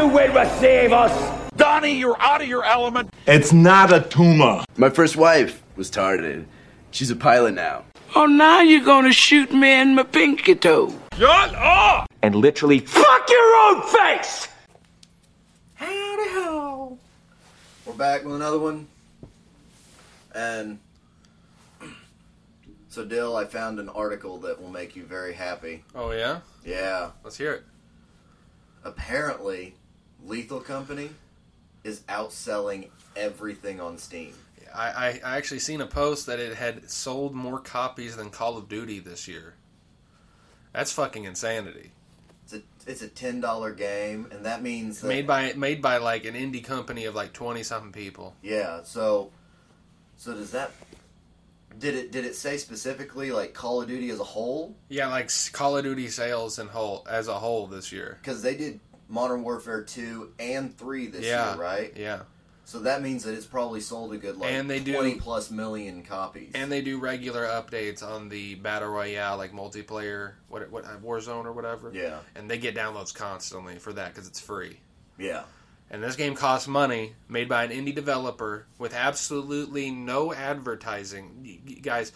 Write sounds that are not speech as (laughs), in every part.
you will receive us. Donnie, you're out of your element. It's not a tumor. My first wife was targeted. She's a pilot now. Oh, now you're gonna shoot me in my pinky toe. Shut up! And literally fuck your own face! Howdy ho. We're back with another one. And (clears throat) so, Dill, I found an article that will make you very happy. Oh yeah, Yeah. let's hear it. Apparently, Lethal Company is outselling everything on Steam. I, I, I actually seen a post that it had sold more copies than Call of Duty this year. That's fucking insanity. It's a it's a ten dollar game, and that means that, Made by made by like an indie company of like twenty something people. yeah. So, so does that? Did it did it say specifically like Call of Duty as a whole? Yeah, like Call of Duty sales and whole as a whole this year. Because they did Modern Warfare two and three this yeah, year, right? Yeah, So that means that it's probably sold a good like And they do- twenty plus million copies. and they do regular updates on the battle royale, like multiplayer, what what uh, Warzone or whatever. yeah, and they get downloads constantly for that because it's free. yeah, And this game costs money, made by an indie developer with absolutely no advertising. Y- y- guys,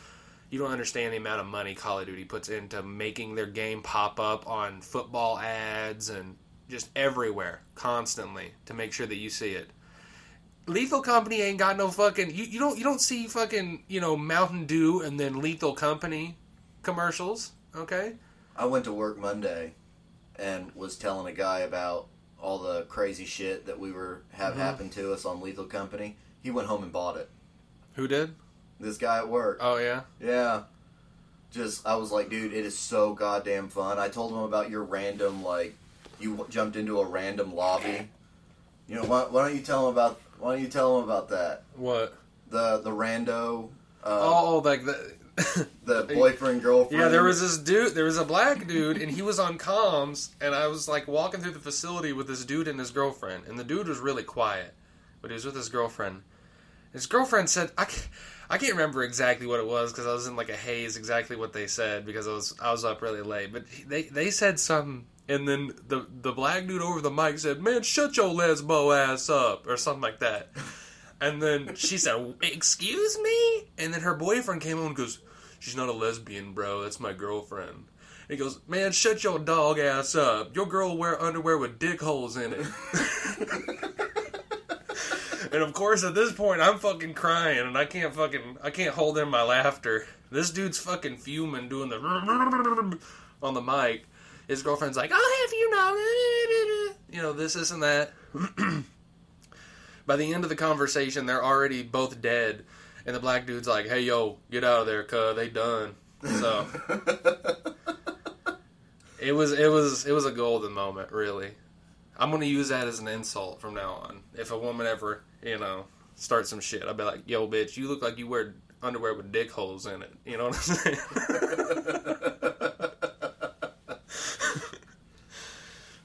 you don't understand the amount of money Call of Duty puts into making their game pop up on football ads and just everywhere, constantly, to make sure that you see it. Lethal Company ain't got no fucking. You, you don't you don't see fucking you know Mountain Dew and then Lethal Company commercials. Okay, I went to work Monday and was telling a guy about all the crazy shit that we were have Mm-hmm. happened to us on Lethal Company. He went home and bought it. who did? This guy at work. Oh yeah. Yeah. Just I was like, dude, it is so goddamn fun. I told him about your random like you jumped into a random lobby. You know, why, why don't you tell him about why don't you tell him about that? What? The the rando uh, Oh, like the. the (laughs) boyfriend girlfriend. Yeah, there was this dude. There was a black dude, and he was on comms. And I was like walking through the facility with this dude and his girlfriend. And the dude was really quiet, but he was with his girlfriend. His girlfriend said, "I can't, I can't remember exactly what it was because I was in like a haze. Exactly what they said because I was I was up really late. But they they said something." And then the the black dude over the mic said, "Man, shut your lesbo ass up," or something like that. And then she said, "Excuse me." And then her boyfriend came on and goes, "She's not a lesbian, bro. That's my girlfriend." And he goes, "Man, shut your dog ass up. Your girl wear underwear with dick holes in it." (laughs) and of course, at this point, I'm fucking crying, and I can't fucking I can't hold in my laughter. This dude's fucking fuming, doing the (laughs) on the mic. His girlfriend's like, "I'll have you know, you know this, this, and that." (clears throat) By the end of the conversation, they're already both dead, and the black dude's like, "Hey, yo, get out of there, cuz they done." So (laughs) it was it was it was a golden moment, really. I'm gonna use that as an insult from now on. If a woman ever, you know, starts some shit, I'll be like, "Yo, bitch, you look like you wear underwear with dick holes in it." You know what I'm saying? (laughs)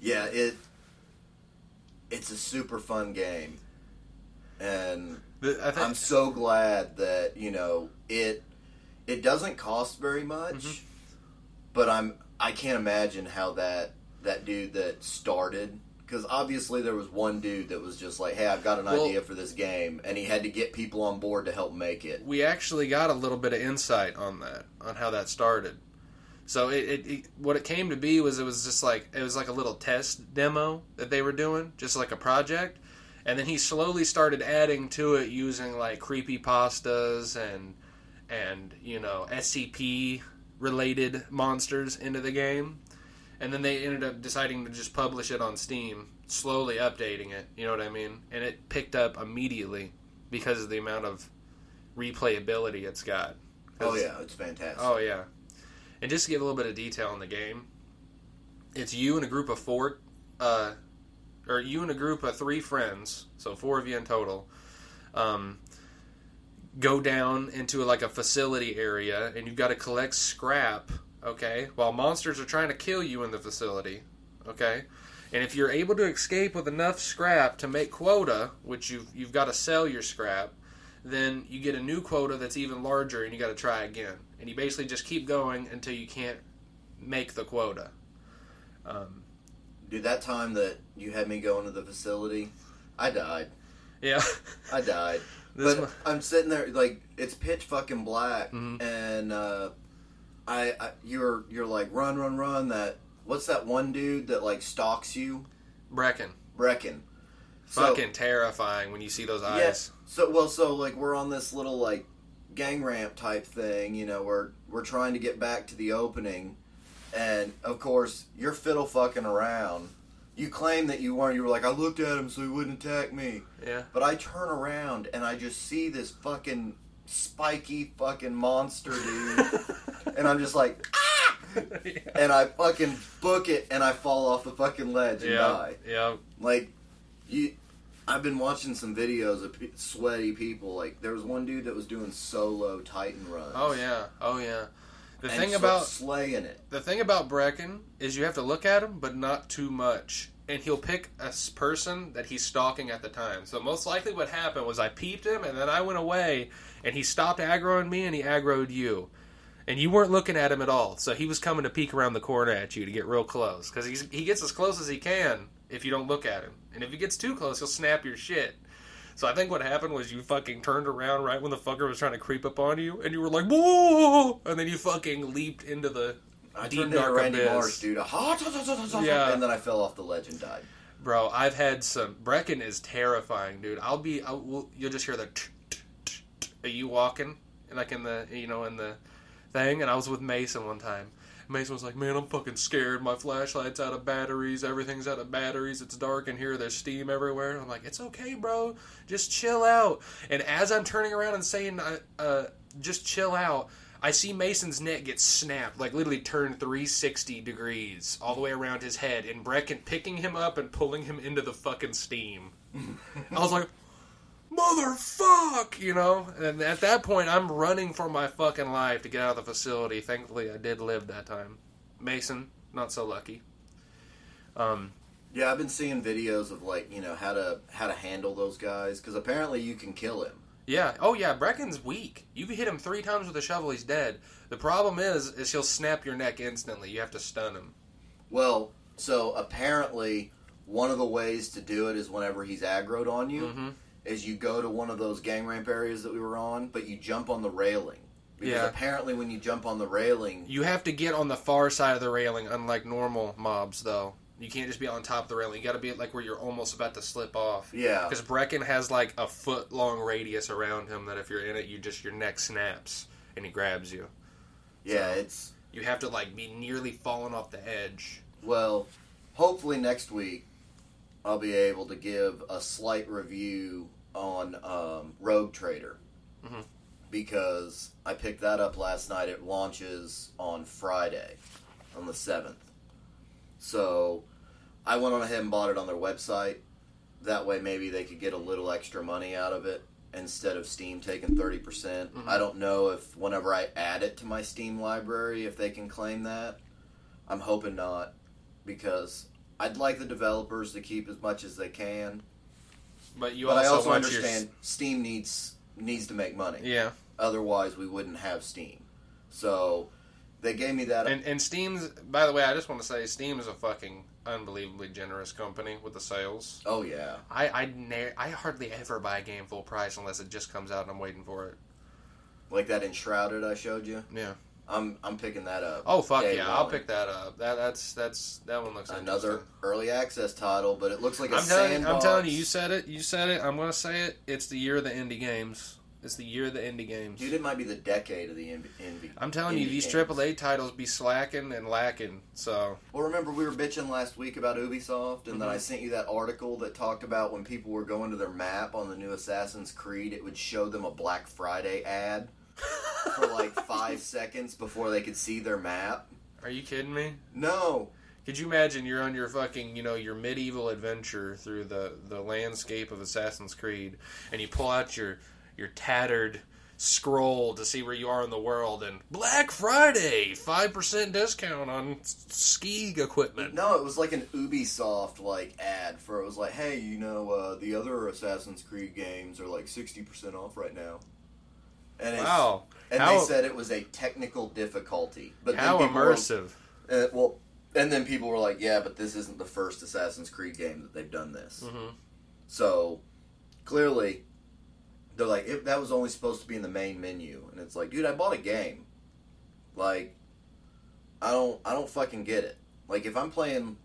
Yeah, it it's a super fun game. And I think I'm so glad that, you know, it it doesn't cost very much, Mm-hmm. but I'm I can't imagine how that that dude that started because obviously there was one dude that was just like, "Hey, I've got an Well- idea for this game," and he had to get people on board to help make it. we actually got a little bit of insight on that, on how that started. So it, it, it what it came to be was it was just like it was like a little test demo that they were doing, just like a project, and then he slowly started adding to it using like creepy pastas and and you know SCP related monsters into the game, and then they ended up deciding to just publish it on Steam, slowly updating it. You know what I mean? And it picked up immediately because of the amount of replayability it's got. Oh yeah, it's fantastic. Oh yeah. And just to give a little bit of detail on the game, it's you and a group of four, uh, or you and a group of three friends, so four of you in total, um, go down into like a facility area, and you've got to collect scrap. Okay, while monsters are trying to kill you in the facility. Okay. And if you're able to escape with enough scrap to make quota, which you've, you've got to sell your scrap, then you get a new quota that's even larger and you got to try again. And you basically just keep going until you can't make the quota. Um, Dude, that time that you had me go into the facility. I died. Yeah. (laughs) I died. (laughs) This but one- I'm sitting there like it's pitch fucking black, Mm-hmm. and uh, I, I you're you're like run run run. That what's that one dude that like stalks you? Bracken. Bracken. So- Fucking terrifying when you see those eyes. Yes. So well, so like we're on this little like gang ramp type thing. You know, we're we're trying to get back to the opening, and of course you're fiddle fucking around. You claim that you weren't. You were like, I looked at him so he wouldn't attack me. Yeah. But I turn around and I just see this fucking spiky fucking monster dude, (laughs) and I'm just like, ah! and I fucking book it and I fall off the fucking ledge and Yeah. die. Yeah. Like, you, I've been watching some videos of pe- sweaty people. Like, there was one dude that was doing solo Titan runs. Oh yeah. Oh yeah. The thing about slaying it. the thing about Bracken is you have to look at him, but not too much. And he'll pick a person that he's stalking at the time. So most likely, what happened was I peeped him, and then I went away, and he stopped aggroing me, and he aggroed you, and you weren't looking at him at all. So he was coming to peek around the corner at you to get real close, because he gets as close as he can if you don't look at him, and if he gets too close, he'll snap your shit. So I think what happened was you fucking turned around right when the fucker was trying to creep up on you, and you were like, "Whoa!" and then you fucking leaped into the I deep turned into dark Randy abyss. Marsh, dude. Ah, Yeah. And then I fell off the ledge and died. Bro, I've had some. Bracken is terrifying, dude. I'll be. I will, you'll just hear the. Are you walking? Like in the, you know, in the thing. And I was with Mason one time. Mason was like, "Man, I'm fucking scared. My flashlight's out of batteries. Everything's out of batteries. It's dark in here. There's steam everywhere." I'm like, "It's okay, bro. Just chill out." And as I'm turning around and saying, uh, uh, "Just chill out," I see Mason's neck get snapped, like literally turned 360 degrees all the way around his head, and Bracken picking him up and pulling him into the fucking steam. (laughs) I was like, motherfuck, you know? And at that point, I'm running for my fucking life to get out of the facility. Thankfully, I did live that time. Mason, not so lucky. Um, Yeah, I've been seeing videos of like you know how to how to handle those guys because apparently you can kill him. yeah. Oh, yeah. Bracken's weak. You can hit him three times with a shovel, he's dead. The problem is, is he'll snap your neck instantly. You have to stun him. Well, so apparently one of the ways to do it is whenever he's aggroed on you, Mhm. Is you go to one of those gang ramp areas that we were on, but you jump on the railing. Because Yeah. apparently when you jump on the railing, You have to get on the far side of the railing, unlike normal mobs, though. You can't just be on top of the railing. You got to be like where you're almost about to slip off. yeah, Because Bracken has like a foot long radius around him that if you're in it, you just your neck snaps and he grabs you. yeah, it's You have to like be nearly falling off the edge. well, hopefully next week I'll be able to give a slight review on um, Rogue Trader Mhm. because I picked that up last night. It launches on Friday, on the seventh. So I went on ahead and bought it on their website. That way, maybe they could get a little extra money out of it instead of Steam taking 30%. percent Mhm. I don't know if whenever I add it to my Steam library, if they can claim that. I'm hoping not because I'd like the developers to keep as much as they can. But you but also, I also understand Steam needs needs to make money. yeah. Otherwise, we wouldn't have Steam. So they gave me that. And and Steam's by the way, I just want to say Steam is a fucking unbelievably generous company with the sales. oh yeah, I I, na- I hardly ever buy a game full price unless it just comes out and I'm waiting for it. like that Enshrouded I showed you. Yeah. I'm I'm picking that up. Oh fuck yeah, I'll pick that up. That that's that's that one looks like another early access title, but it looks like a I'm telling, you, I'm telling you, you said it. You said it. I'm gonna say it. It's the year of the indie games. It's the year of the indie games. Dude, it might be the decade of the indie. indie I'm telling you, these games. AAA titles be slacking and lacking. So Well, remember we were bitching last week about Ubisoft, and then Mhm. I sent you that article that talked about when people were going to their map on the new Assassin's Creed, it would show them a Black Friday ad for like five seconds before they could see their map. are you kidding me? No, Could you imagine you're on your fucking, you know, your medieval adventure through the, the landscape of Assassin's Creed, and you pull out your your tattered scroll to see where you are in the world, and Black Friday, five percent discount on ski equipment. no, it was like an Ubisoft like ad for it was like, hey, you know, uh, the other Assassin's Creed games are like sixty percent off right now. And Wow, and How- they said it was a technical difficulty, but then how people were- immersive! Uh, well, And then people were like, "Yeah, but this isn't the first Assassin's Creed game that they've done this." Mhm. So clearly, they're like, if "That was only supposed to be in the main menu," and it's like, dude, I bought a game. Like, I don't, I don't fucking get it. Like, if I'm playing,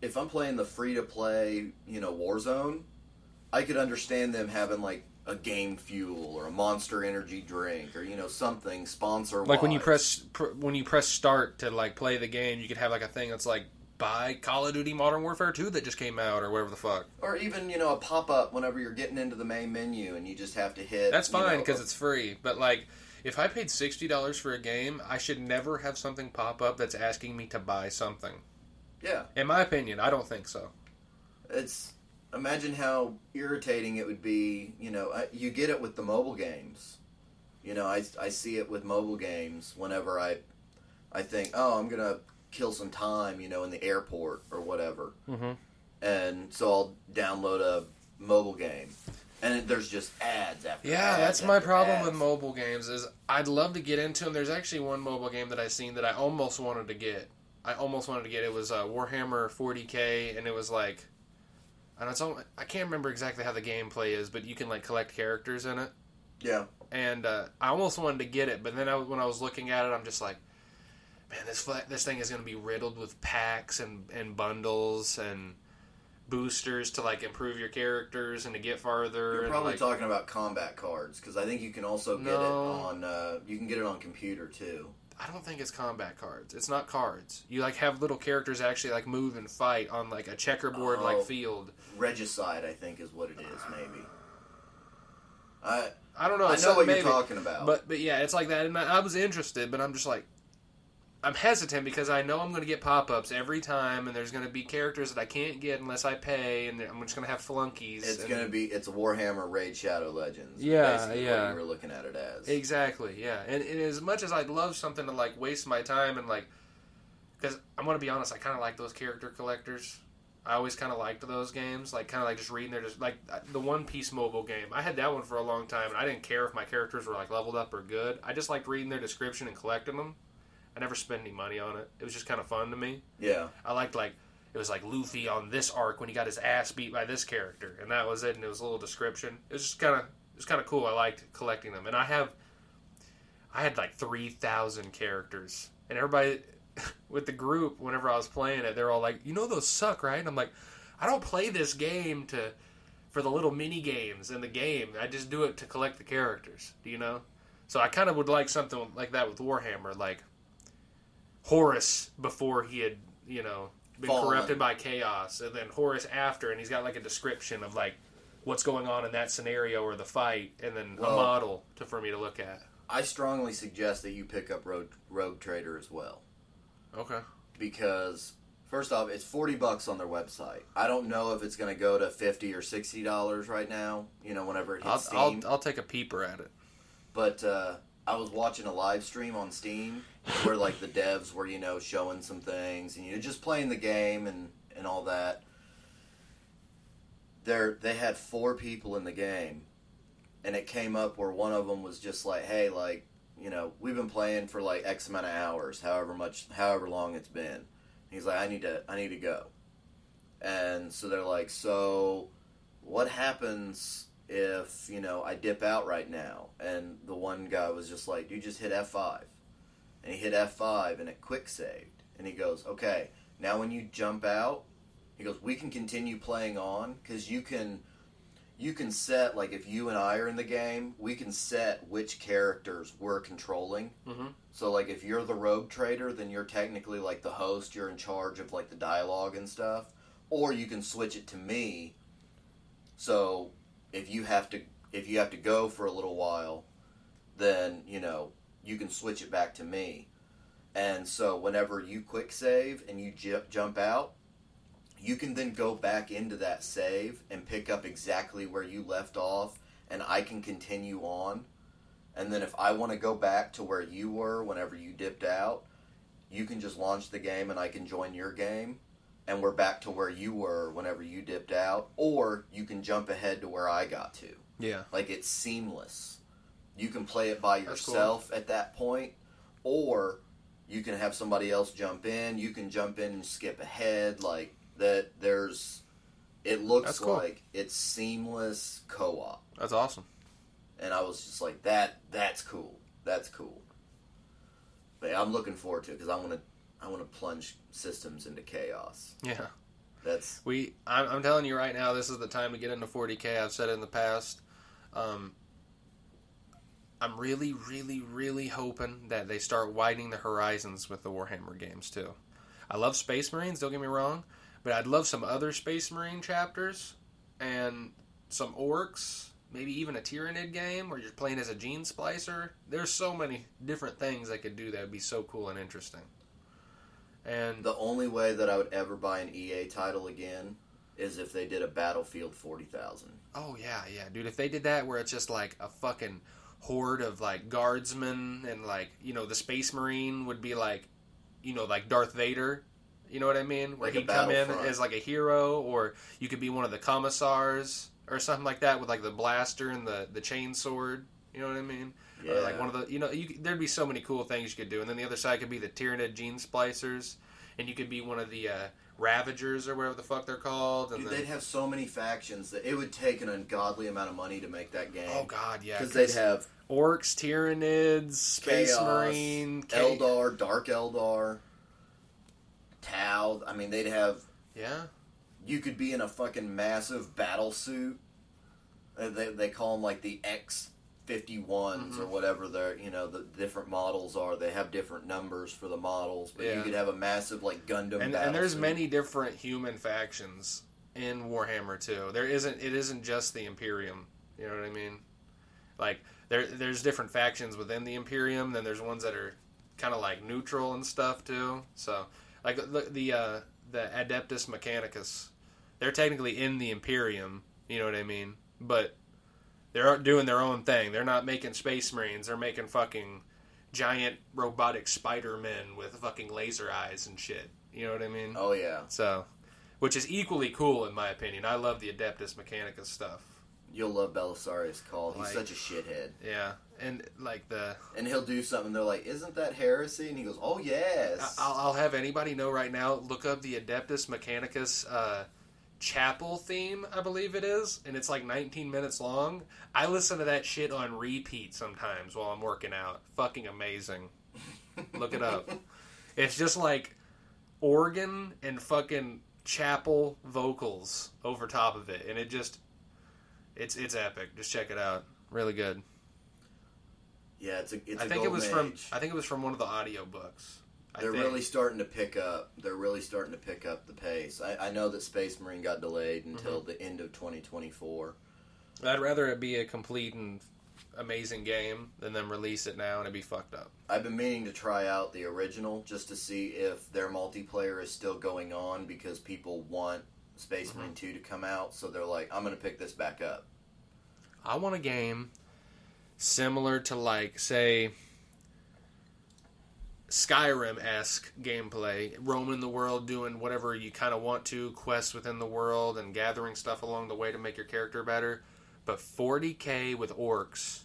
if I'm playing the free to play, you know, Warzone, I could understand them having like a game fuel or a Monster Energy drink or you know something sponsor. Like when you press pr- when you press start to like play the game, you could have like a thing that's like buy Call of Duty Modern Warfare 2 that just came out or whatever the fuck. or even you know a pop up whenever you're getting into the main menu and you just have to hit. That's fine because a- it's free. But like, if I paid sixty dollars for a game, I should never have something pop up that's asking me to buy something. yeah. In my opinion, I don't think so. It's imagine how irritating it would be. You know, I, you get it with the mobile games. You know, I, I see it with mobile games whenever I I think, oh, I'm gonna kill some time. You know, in the airport or whatever, Mhm. and so I'll download a mobile game, and it, there's just ads after. Yeah, ads that's my problem ads. with mobile games. Is I'd love to get into them. There's actually one mobile game that I seen that I almost wanted to get. I almost wanted to get. It was uh, Warhammer 40k, and it was like, and it's all, I can't remember exactly how the gameplay is, but you can like collect characters in it. Yeah, and uh, I almost wanted to get it, but then I, when I was looking at it, I'm just like, man, this fla- this thing is going to be riddled with packs and, and bundles and boosters to like improve your characters and to get farther. you're and, probably like, talking about combat cards because I think you can also get it on. Uh, you can get it on computer too. I don't think it's combat cards. It's not cards. You like have little characters actually like move and fight on like a checkerboard like Oh. field. Regicide, I think, is what it is. Maybe. I I don't know. I know what something you're talking about. But but yeah, it's like that, and I, I was interested, but I'm just like, I'm hesitant because I know I'm going to get pop ups every time, and there's going to be characters that I can't get unless I pay, and I'm just going to have flunkies. It's gonna be it's Warhammer Raid Shadow Legends. Yeah, yeah. Were looking at it as. exactly yeah, and, and as much as I'd love something to like waste my time and like, because I'm going to be honest, I kind of like those character collectors. I always kind of liked those games, like kind of like just reading their just like uh, the One Piece mobile game. I had that one for a long time, and I didn't care if my characters were like leveled up or good. I just liked reading their description and collecting them. I never spent any money on it. It was just kind of fun to me. Yeah. I liked like it was like Luffy on this arc when he got his ass beat by this character, and that was it. And it was a little description. It was just kind of it was kind of cool. I liked collecting them, and I have I had like three thousand characters, and everybody (laughs) with the group whenever I was playing it, they're all like, "You know those suck, right?" And I'm like, "I don't play this game to for the little mini games in the game. I just do it to collect the characters. Do you know?" So I kind of would like something like that with Warhammer, like Horus before he had, you know, been Fallen. corrupted by chaos, and then Horus after, and he's got like a description of like what's going on in that scenario or the fight, and then a model to, for me to look at. I strongly suggest that you pick up Rogue, Rogue Trader as well Okay. because first off, it's forty bucks on their website. I don't know if it's gonna go to fifty or sixty dollars right now. You know, whenever it I'll, hits Steam. I'll I'll take a peeper at it. but uh, I was watching a live stream on Steam where like the devs were you know showing some things and you know just playing the game and and all that. There they had four people in the game, and it came up where one of them was just like, "Hey, like you know we've been playing for like X amount of hours, however much, however long it's been." He's like, "I need to, I need to go," and so they're like, "So." what happens if you know I dip out right now? And the one guy was just like, "You just hit F five," and he hit F five, and it quick saved. And he goes, "Okay, now when you jump out, he goes, we can continue playing on because you can." You can set like if you and I are in the game, we can set which characters we're controlling. Mhm. So like if you're the rogue trader, then you're technically like the host. You're in charge of like the dialogue and stuff. Or you can switch it to me, so if you have to if you have to go for a little while, then you know you can switch it back to me. And so whenever you quick save and you j- jump out, you can then go back into that save and pick up exactly where you left off, and I can continue on. And then if I want to go back to where you were whenever you dipped out, you can just launch the game and I can join your game and we're back to where you were whenever you dipped out, or you can jump ahead to where I got to. Yeah. Like it's seamless. You can play it by That's cool. yourself at that point, or You can have somebody else jump in. You can jump in and skip ahead. Like that. There's. It looks cool. like it's seamless co-op, That's awesome. and I was just like, that. That's cool. That's cool. But I'm looking forward to it because I want to. I want to plunge systems into chaos. Yeah. That's We, I'm, I'm telling you right now, this is the time to get into 40k. I've said it in the past. Um, I'm really, really, really hoping that they start widening the horizons with the Warhammer games too. I love Space Marines. Don't get me wrong, but I'd love some other Space Marine chapters and some orcs. Maybe even a Tyranid game where you're playing as a gene splicer. There's so many different things they could do that would be so cool and interesting. And the only way that I would ever buy an EA title again is if they did a Battlefield 40,000. Oh yeah, yeah, dude. If they did that, where it's just like a fucking horde of like guardsmen and like you know the Space Marine would be like, you know, like Darth Vader. You know what I mean? Where Like he'd come in Battlefront. as like a hero, or you could be one of the commissars or something like that with like the blaster and the the chain sword. You know what I mean? Or like one of the you know you, there'd be so many cool things you could do, and then the other side could be the Tyranid gene splicers, and you could be one of the uh, Ravagers or whatever the fuck they're called. And Dude, then, they'd have so many factions that it would take an ungodly amount of money to make that game. oh god, yeah, Because they'd have Orcs, Tyranids, Space Chaos, Marine, K- Eldar, Dark Eldar, Tau. I mean, they'd have. Yeah, You could be in a fucking massive battle suit. Uh, They, they call them like the X 51s Mm-hmm. or whatever their you know the different models are. They have different numbers for the models, but Yeah. you could have a massive like Gundam. and, and there's suit. many different human factions in Warhammer too. There isn't it isn't just the Imperium. You know what I mean? Like there there's different factions within the Imperium. Then there's ones that are kind of like neutral and stuff too. So like the the uh, the Adeptus Mechanicus, they're technically in the Imperium. You know what I mean? But they're doing their own thing. They're not making Space Marines. They're making fucking giant robotic Spider Men with fucking laser eyes and shit. You know what I mean? Oh yeah, So, which is equally cool in my opinion. I love the Adeptus Mechanicus stuff. you'll love Belisarius Cawl. He's Like- such a shithead. Yeah, and like the And he'll do something. They're like, "Isn't that heresy?" And he goes, "Oh yes." I'll, I'll have anybody know right now. Look up the Adeptus Mechanicus uh, chapel theme, I believe it is, and it's like 19 minutes long. I listen to that shit on repeat sometimes while I'm working out. Fucking amazing. Look it up. (laughs) It's just like organ and fucking chapel vocals over top of it, and it just it's it's epic. Just check it out. Really good. yeah, it's a. It's I a think it golden was from. I think it was from one of the audiobooks. I They're think. really starting to pick up. They're really starting to pick up the pace. I, I know that Space Marine got delayed Mm-hmm. until the end of 2024. I'd rather it be a complete and amazing game than them release it now and it be fucked up. I've been meaning to try out the original just to see if their multiplayer is still going on because people want Space Mm-hmm. Marine 2 to come out. So they're like, I'm going to pick this back up. I want a game similar to like say Skyrim esque gameplay, roaming the world, doing whatever you kind of want to, quests within the world, and gathering stuff along the way to make your character better. But 40k with orcs.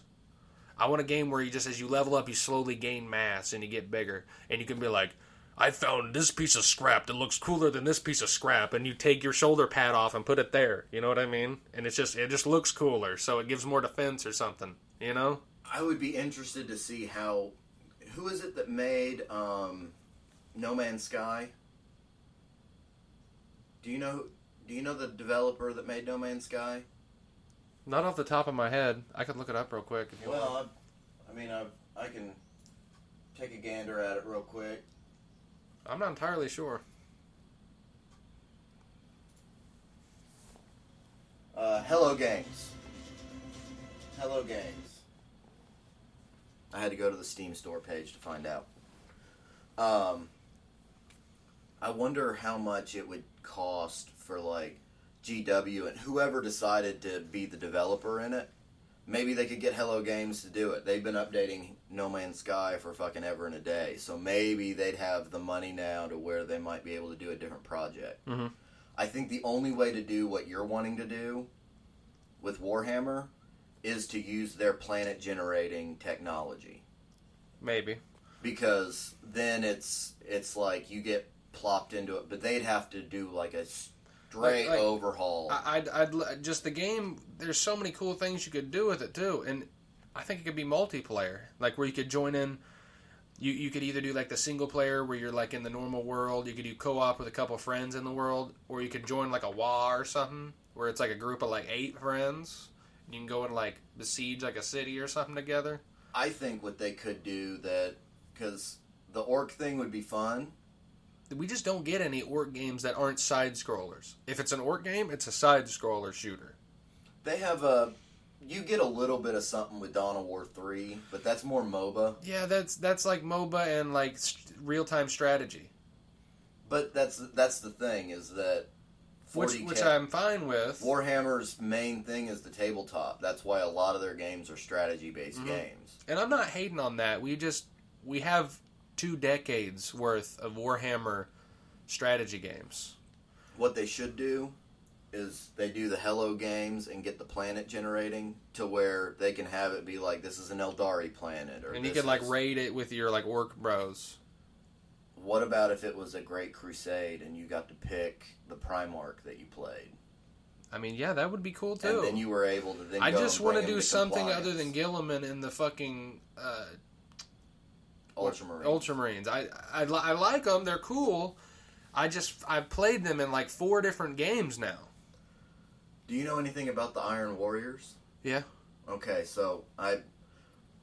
I want a game where you just, as you level up, you slowly gain mass and you get bigger, and you can be like, I found this piece of scrap that looks cooler than this piece of scrap, and you take your shoulder pad off and put it there. You know what I mean? And it's just, it just looks cooler, so it gives more defense or something. You know? I would be interested to see how. Who is it that made um, No Man's Sky? Do you know? Do you know the developer that made No Man's Sky? Not off the top of my head. I could look it up real quick if you want. Well, I, I mean, I, I can take a gander at it real quick. I'm not entirely sure. Uh, Hello Games. Hello Games. I had to go to the Steam store page to find out. Um, I wonder how much it would cost for like GW and whoever decided to be the developer in it. Maybe they could get Hello Games to do it. They've been updating No Man's Sky for fucking ever and a day, so maybe they'd have the money now to where they might be able to do a different project. Mhm. I think the only way to do what you're wanting to do with Warhammer is to use their planet generating technology. Maybe. because then it's it's like you get plopped into it. But they'd have to do like a straight Like- like, overhaul. I- I'd, I'd just the game. There's so many cool things you could do with it too, and I think it could be multiplayer, like where you could join in. You you could either do like the single player where you're like in the normal world. You could do co-op with a couple friends in the world, or you could join like a WA or something where it's like a group of like eight friends. You can go and like besiege like a city or something together. I think what they could do that because the orc thing would be fun. We just don't get any orc games that aren't side scrollers. If it's an orc game, it's a side scroller shooter. They have a you get a little bit of something with Dawn of War three, but that's more MOBA. Yeah, that's that's like MOBA and like real time strategy. But that's that's the thing is that 40K which I'm fine with. Warhammer's main thing is the tabletop. That's why a lot of their games are strategy based Mhm. games. And I'm not hating on that. We just we have two decades worth of Warhammer strategy games. What they should do is they do the Hello games and get the planet generating to where they can have it be like this is an Eldari planet or And you can like raid it with your like orc bros. What about if it was a Great Crusade and you got to pick the Primarch that you played, I mean, yeah, that would be cool too. and then you were able to then I just want to do something compliance. other than Guilliman in the fucking uh, Ultramarines. Ultramarines. I I, I like them. They're cool. I just I've played them in like four different games now. Do you know anything about the Iron Warriors? Yeah. Okay, so I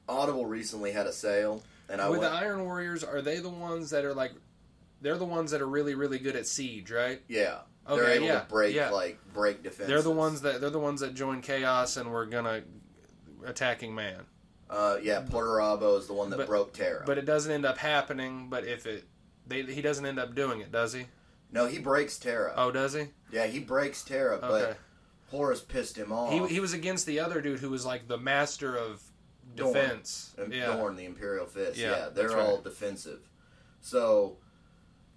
Audible recently had a sale, and I With went. the Iron Warriors, are they the ones that are like? They're the ones that are really really good at siege, right? yeah, Okay, they're able yeah, to break yeah. like break defenses. They're the ones that they're the ones that join chaos and we're gonna attacking man. Uh, yeah, Perturabo is the one that But- broke Terra. But it doesn't end up happening. But if it, they, he doesn't end up doing it, does he? no, he breaks Terra. Oh, does he? Yeah, he breaks Terra, Okay. but Horus pissed him off. He he was against the other dude who was like the master of. Defense. And yeah. Dorn, the Imperial Fist. Yeah, Yeah, they're right. all defensive. So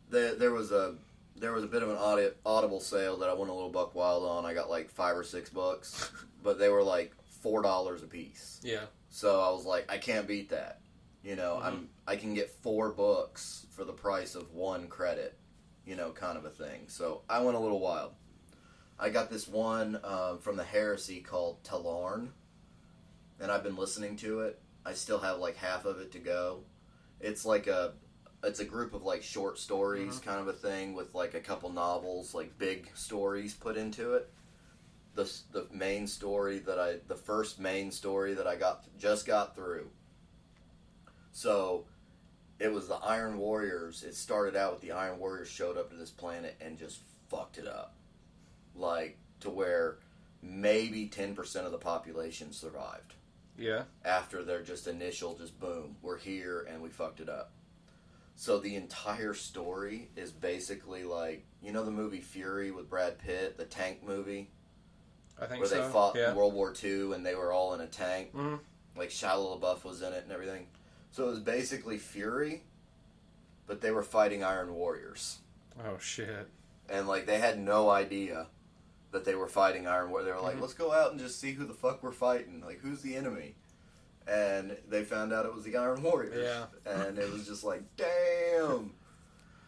there, there was a there was a bit of an audi- audible sale that I went a little buck wild on. I got like five or six bucks, (laughs) but they were like four dollars a piece. Yeah. So I was like, I can't beat that. You know, Mm-hmm. I'm I can get four books for the price of one credit. You know, kind of a thing. So I went a little wild. I got this one um, from the Heresy called Tallarn, and I've been listening to it. I still have like half of it to go. It's like a it's a group of like short stories Mm-hmm. kind of a thing with like a couple novels, like big stories put into it. The the main story that I the first main story that I got just got through. So it was the Iron Warriors. It started out with the Iron Warriors showed up to this planet and just fucked it up. Like to where maybe 10% of the population survived Yeah. after their just initial just boom we're here and we fucked it up so the entire story is basically like you know the movie fury with brad pitt the tank movie I think where so. they fought yeah. in world war ii and they were all in a tank Mhm. like shia labeouf was in it and everything so it was basically fury but they were fighting iron warriors Oh shit. and like they had no idea that they were fighting Iron War. They were like, Mhm. "Let's go out and just see who the fuck we're fighting. Like, who's the enemy?" And they found out it was the Iron Warriors. Yeah. and it was just like, "Damn!"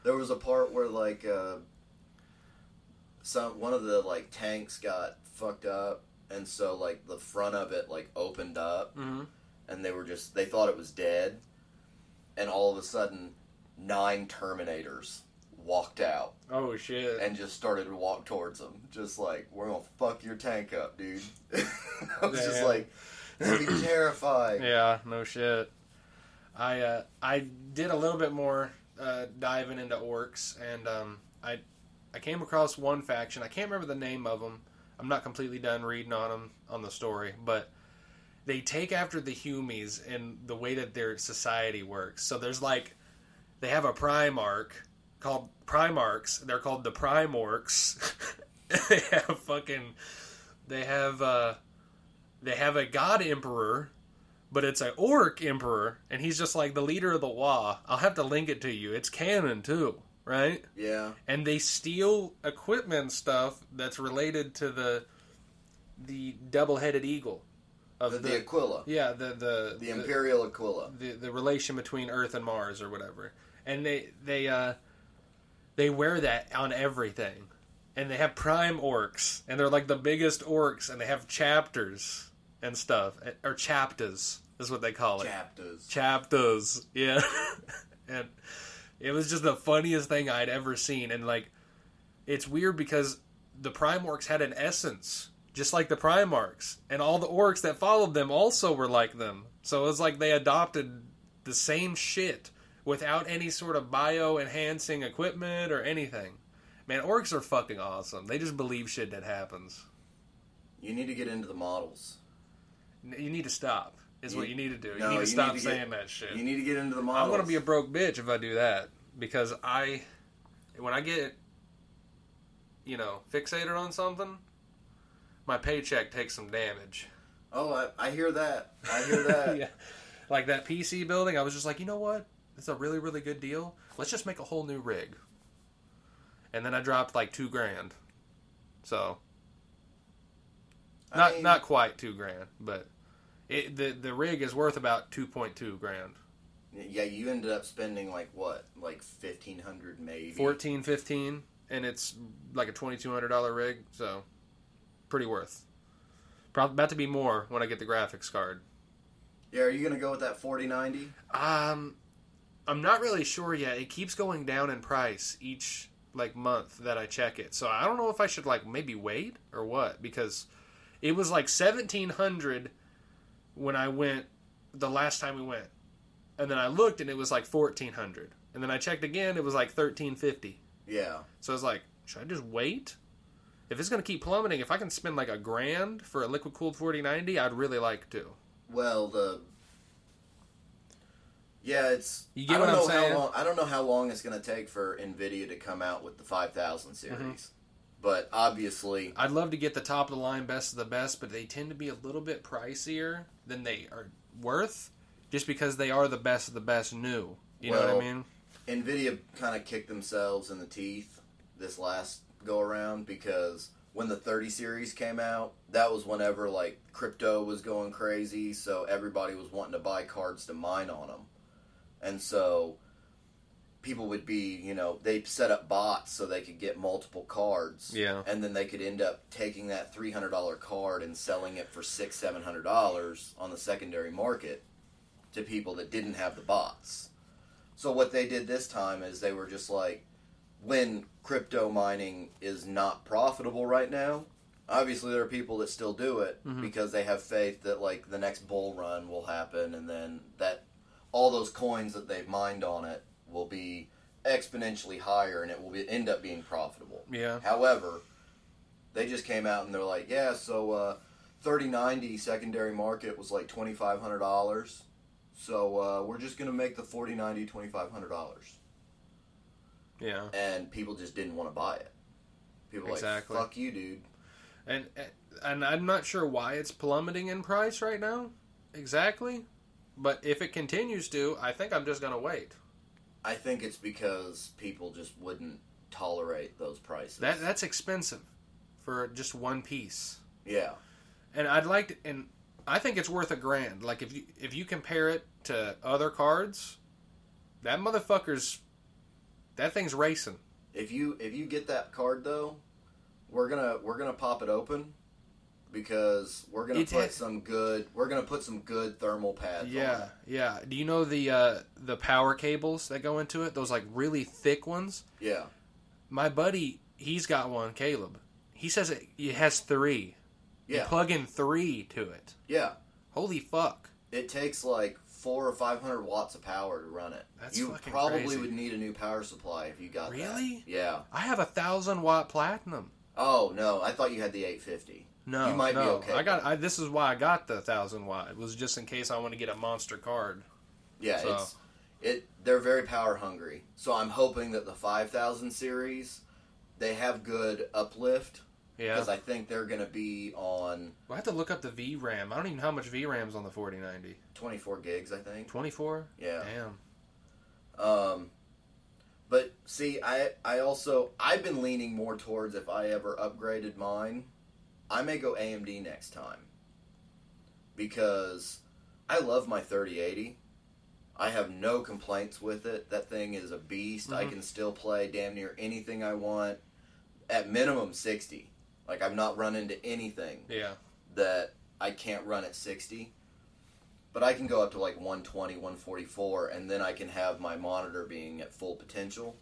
There was a part where like uh, some one of the like tanks got fucked up, and so like the front of it like opened up, hmm and they were just they thought it was dead, and all of a sudden, nine Terminators walked out Oh shit. and just started to walk towards them, just like we're gonna fuck your tank up, dude. (laughs) I was just like, I'd be terrified. Yeah, no shit. I uh, I did a little bit more uh, diving into orcs, and um, I I came across one faction. I can't remember the name of them. I'm not completely done reading on them on the story, but they take after the Humies and the way that their society works. So there's like they have a Primarch called Primarchs. They're called the Primorcs. (laughs) they have fucking they have uh they have a god emperor but it's an orc emperor and he's just like the leader of the wa i'll have to link it to you it's canon too right Yeah, and they steal equipment stuff that's related to the the double-headed eagle of The, the, the Aquila, yeah the the the Imperial Aquila. the the relation between Earth and Mars or whatever, and they they uh they wear that on everything, and they have prime orcs, and they're like the biggest orcs, and they have chapters and stuff, eh, or chapters is what they call it. Chapters. chapters, yeah, (laughs) and it was just the funniest thing I'd ever seen, and like it's weird because the prime orcs had an essence. Just like the Primarchs, and all the orcs that followed them also were like them. So it was like they adopted the same shit without any sort of bio enhancing equipment or anything. Man, orcs are fucking awesome. They just believe shit that happens. You need to get into the models. You need to stop. Is what You- you need to do. You need to you stop need to get- saying that shit. You need to get into the models. I'm gonna be a broke bitch if I do that because I, when I get, you know, fixated on something, my paycheck takes some damage. Oh, I, I hear that. I hear that. (laughs) yeah, like that PC building. I was just like, you know what? It's a really really good deal. Let's just make a whole new rig. And then I dropped like two grand. So I not mean, not quite two grand, but it, the the rig is worth about two point two grand. Yeah, you ended up spending like what, like fifteen hundred maybe. 14 15 and it's like a $2200 rig so pretty worth probably about to be more when i get the graphics card Yeah, are you gonna go with that forty ninety? um i'm not really sure yet it keeps going down in price each like month that i check it so i don't know if i should like maybe wait or what because it was like 1700 when i went the last time we went and then i looked and it was like 1400 and then i checked again it was like 1350 Yeah. So I was like, should I just wait? If it's going to keep plummeting, if I can spend like a grand for a liquid cooled 4090, I'd really like to. Well, the yeah, it's. You get I don't what I'm know saying? how long. I don't know how long it's gonna take for Nvidia to come out with the five thousand series, Mm-hmm. but obviously, I'd love to get the top of the line best of the best, but they tend to be a little bit pricier than they are worth just because they are the best of the best new. You know what I mean? Nvidia kind of kicked themselves in the teeth this last go around because when the 30 series came out, that was whenever like crypto was going crazy, so everybody was wanting to buy cards to mine on them. And so people would be, you know, they set up bots so they could get multiple cards. Yeah. And then they could end up taking that $300 card and selling it for six, seven hundred dollars on the secondary market to people that didn't have the bots. So what they did this time is they were just like, when crypto mining is not profitable right now, obviously there are people that still do it mm-hmm. because they have faith that like the next bull run will happen and then that all those coins that they've mined on it will be exponentially higher and it will be, end up being profitable. Yeah. However, they just came out and they're like, yeah, so uh, 3090 secondary market was like $2,500. So uh, we're just going to make the 4090 $2,500. Yeah. And people just didn't want to buy it. People Exactly. like, fuck you, dude. And and I'm not sure why it's plummeting in price right now exactly, but if it continues to, I think I'm just going to wait. I think it's because people just wouldn't tolerate those prices. That that's expensive for just one piece. yeah. And I'd like to, and I think it's worth a grand. Like if you if you compare it to other cards, that motherfucker's that thing's racing. If you if you get that card though, we're gonna we're gonna pop it open because we're gonna It put some good we're gonna put some good thermal pads. Yeah, yeah. Do you know the uh, the power cables that go into it? Those like really thick ones. yeah. My buddy, he's got one. Caleb. He says it, it has three. You Yeah. plug in three to it. Yeah. Holy fuck! It takes like four or five hundred watts of power to run it. That's you probably crazy. would need a new power supply if you got that. Really? Yeah. I have a thousand watt platinum. Oh no, I thought you had the eight fifty. No, You might be no. okay. I got. I, this is why I got the thousand watt. It was just in case I want to get a monster card. Yeah, So- it's it. They're very power hungry. So I'm hoping that the five thousand series, they have good uplift Yeah. because I think they're going to be on Well, I have to look up the VRAM. I don't even know how much VRAM's on the 4090. twenty four gigs. I think. 24? Yeah. Damn. Um, but see, I I also I've been leaning more towards if I ever upgraded mine, I may go AMD next time because I love my 3080. I have no complaints with it. That thing is a beast. I Mhm. can still play damn near anything I want. At minimum 60. Like I've not run into anything Yeah. that I can't run at 60. But I can go up to like 120, 144, and then I can have my monitor being at full potential.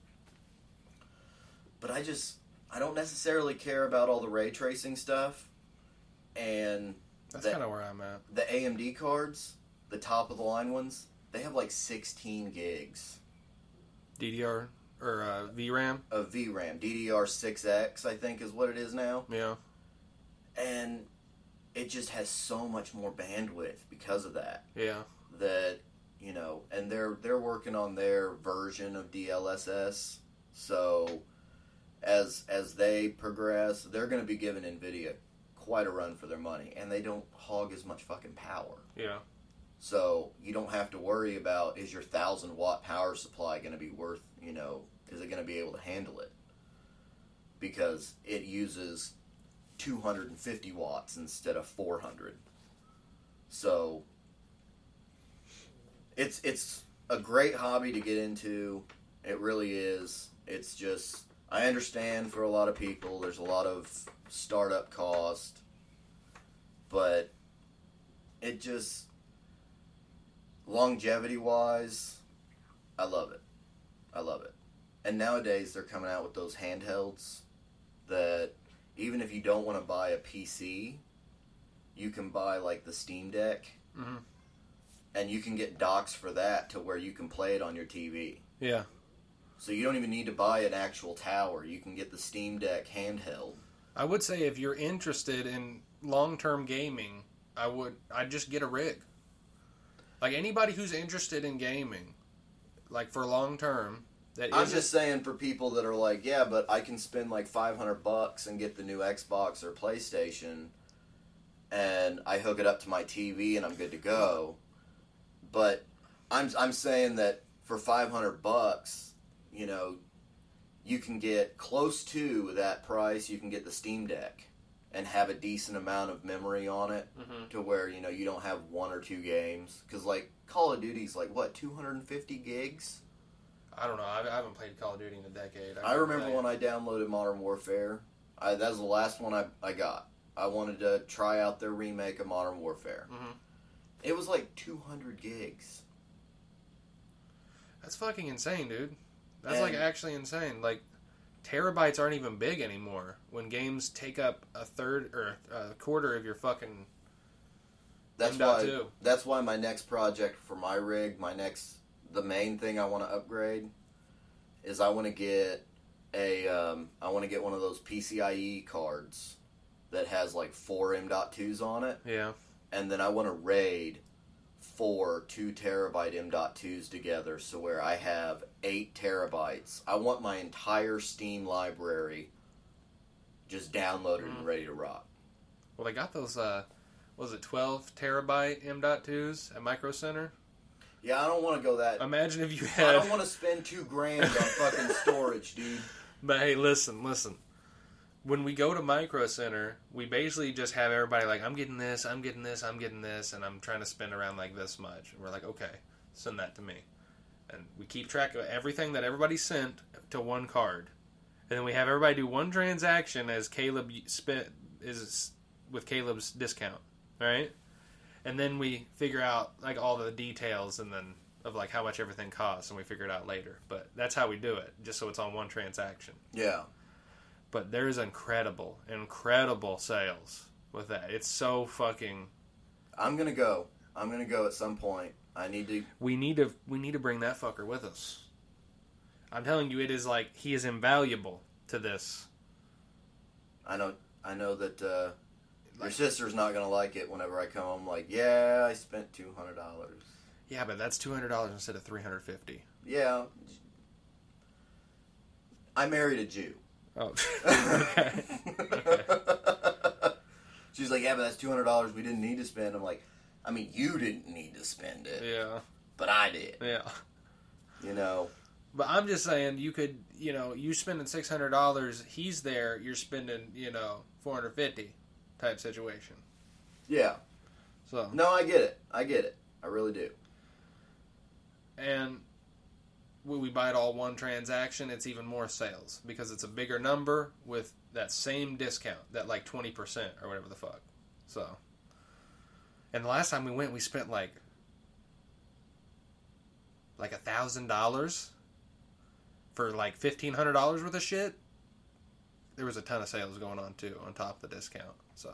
But I just, I don't necessarily care about all the ray tracing stuff. And That's kind of where I'm at. the AMD cards, the top of the line ones, they have like 16 gigs DDR or uh, VRAM. A VRAM. DDR6X, I think, is what it is now. Yeah. And it just has so much more bandwidth because of that. Yeah. that you know and they're they're working on their version of DLSS so as as they progress they're going to be giving Nvidia quite a run for their money and they don't hog as much fucking power. Yeah. so you don't have to worry about is your 1000 watt power supply going to be worth you know is it going to be able to handle it? Because it uses 250 watts instead of 400 so it's it's a great hobby to get into. It really is. It's just i understand for a lot of people there's a lot of startup cost but it just longevity wise, I love it. I love it. And nowadays they're coming out with those handhelds that even if you don't want to buy a PC, you can buy like the Steam Deck Mhm. and you can get docks for that to where you can play it on your TV. Yeah. So you don't even need to buy an actual tower. You can get the Steam Deck handheld. I would say if you're interested in long-term gaming, I would I'd just get a rig. Like anybody who's interested in gaming, like for long term, that I'm just saying for people that are like, yeah, but I can spend like 500 bucks and get the new Xbox or PlayStation, and I hook it up to my TV and I'm good to go. But I'm I'm saying that for 500 bucks, you know, you can get close to that price. You can get the Steam Deck and have a decent amount of memory on it Mhm. to where you know you don't have one or two games because like Call of Duty's like what 250 gigs. I don't know. I, I haven't played Call of Duty in a decade. I remember when I downloaded Modern Warfare. I, that was the last one I, I got. I wanted to try out their remake of Modern Warfare. Mhm. It was like 200 gigs. That's fucking insane, dude. That's And- like actually insane. Like terabytes aren't even big anymore when games take up a third or a quarter of your fucking. That's M.2. why. That's why my next project for my rig, my next, the main thing I want to upgrade, is I want to get a, um, I want to get one of those PCIe cards that has like four M.2s on it. Yeah. and then I want to raid four two terabyte M.2s together, so where I have eight terabytes. I want my entire Steam library just downloaded and ready to rock. Well, they got those. uh Was it twelve terabyte M.2s at Micro Center? Yeah, I don't want to go that. Imagine if you I don't want to spend two grand on fucking storage, dude. (laughs) But hey, listen, listen. When we go to Micro Center, we basically just have everybody like, I'm getting this, I'm getting this, I'm getting this, and I'm trying to spend around like this much. And we're like, okay, send that to me. And we keep track of everything that everybody sent to one card. And then we have everybody do one transaction as Caleb spent is with Caleb's discount, right? And then we figure out like all the details and then of like how much everything costs, and we figure it out later. But that's how we do it, just so it's on one transaction Yeah, but there's incredible, incredible sales with that. It's so fucking. I'm gonna go. I'm gonna go at some point. I need to. We need to we need to bring that fucker with us. I'm telling you, it is like he is invaluable to this. I know. I know that uh, your sister's not gonna like it whenever I come home. Like, yeah, I spent two hundred dollars. Yeah, but that's two hundred dollars instead of three hundred fifty. Yeah. I married a Jew. Oh, okay. (laughs) okay. She's like, yeah, but that's two hundred dollars we didn't need to spend. I'm like, I mean, you didn't need to spend it, Yeah, but I did. yeah. You know, But I'm just saying, you could, you know, you spending six hundred dollars. He's there. You're spending, you know, four hundred fifty, type situation. yeah. So No, I get it. I get it. I really do. and when we buy it all one transaction, it's even more sales because it's a bigger number with that same discount, that like twenty percent or whatever the fuck. So, and the last time we went, we spent like like a thousand dollars for like fifteen hundred dollars worth of shit. There was a ton of sales going on too, on top of the discount. So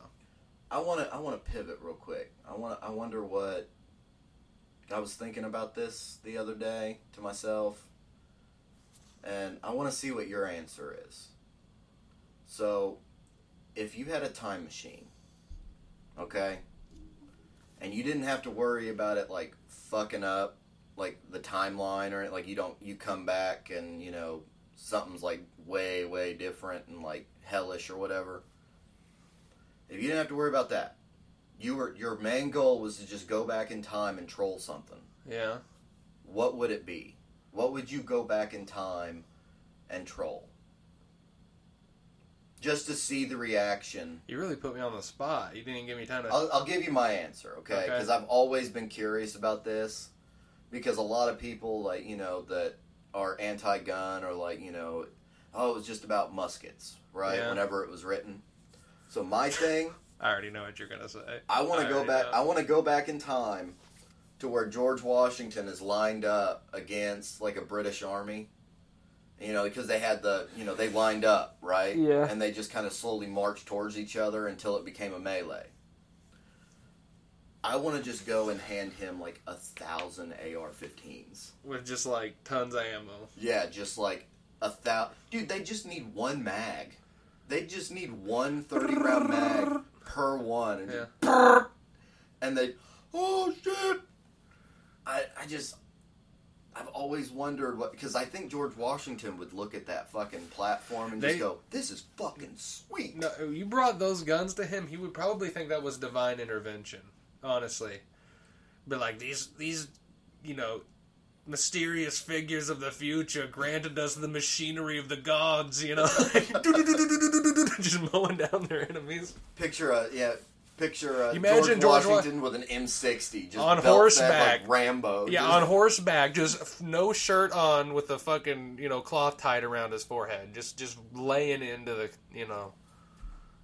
I want to. I want to pivot real quick. I want. I wonder what. I was thinking about this the other day to myself, and I want to see what your answer is. So, if you had a time machine, okay, and you didn't have to worry about it like fucking up, like the timeline or like you don't you come back and you know something's like way way different and like hellish or whatever. If you didn't have to worry about that, you were your main goal was to just go back in time and troll something. yeah, What would it be? What would you go back in time and troll? Just to see the reaction. you really put me on the spot. You didn't give me time to. I'll, I'll give you my answer, okay? Okay. Because I've always been curious about this. Because a lot of people, like, you know, that are anti gun or, like, you know, oh, it was just about muskets, right? Yeah. Whenever it was written. So my thing. I already know what you're gonna say. I want to go back. know. I want to go back in time to where George Washington is lined up against like a British army. You know, because they had the, you know, they lined up, right? Yeah. And they just kind of slowly marched towards each other until it became a melee. I want to just go and hand him like a thousand AR-15s. with just like tons of ammo. Yeah, just like a thousand. Dude, they just need one mag. They just need one 30 round mag per one. And, Yeah. and they, oh shit. I, I just, I've always wondered what, because I think George Washington would look at that fucking platform and They- just go, this is fucking sweet. No, you brought those guns to him. He would probably think that was divine intervention. Honestly, but like these these, you know, mysterious figures of the future granted us the machinery of the gods. You know, just mowing down their enemies Picture a, yeah, picture a Imagine George George Wa- Washington with an M60, just On horseback. like Rambo. Yeah, just- on horseback, just f- no shirt on, with the fucking you know cloth tied around his forehead, just just laying into the you know,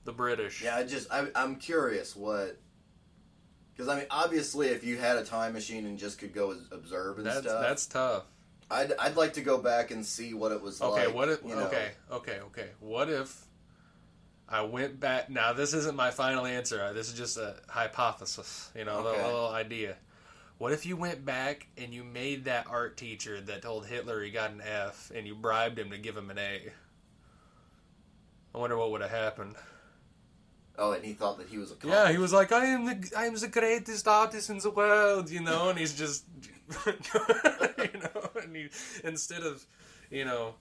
the British. Yeah, I just I, I'm curious what because I mean obviously if you had a time machine and just could go observe and that's stuff, that's tough. I'd I'd like to go back and see what it was Okay, like. what if? you know. Okay, okay, okay. What if I went back? Now, this isn't my final answer. Uh, this is just a hypothesis. You know, a, little, a little idea. What if you went back and you made that art teacher that told Hitler he got an F, and you bribed him to give him an A? I wonder what would have happened. Oh, and he thought that he was a cop. Yeah, he was like, "I am the I am the greatest artist in the world," you know, and he's just, (laughs) you know, and he, instead of, you know,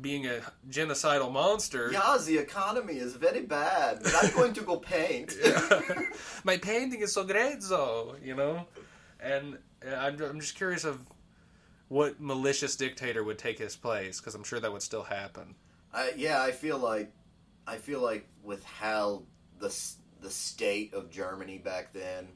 being a genocidal monster, Yeah, the economy is very bad, I'm going to go paint. (laughs) my painting is so great, though, you know, and uh, I'm I'm just curious of what malicious dictator would take his place because I'm sure that would still happen. I, yeah, I feel like I feel like with how the the state of Germany back then,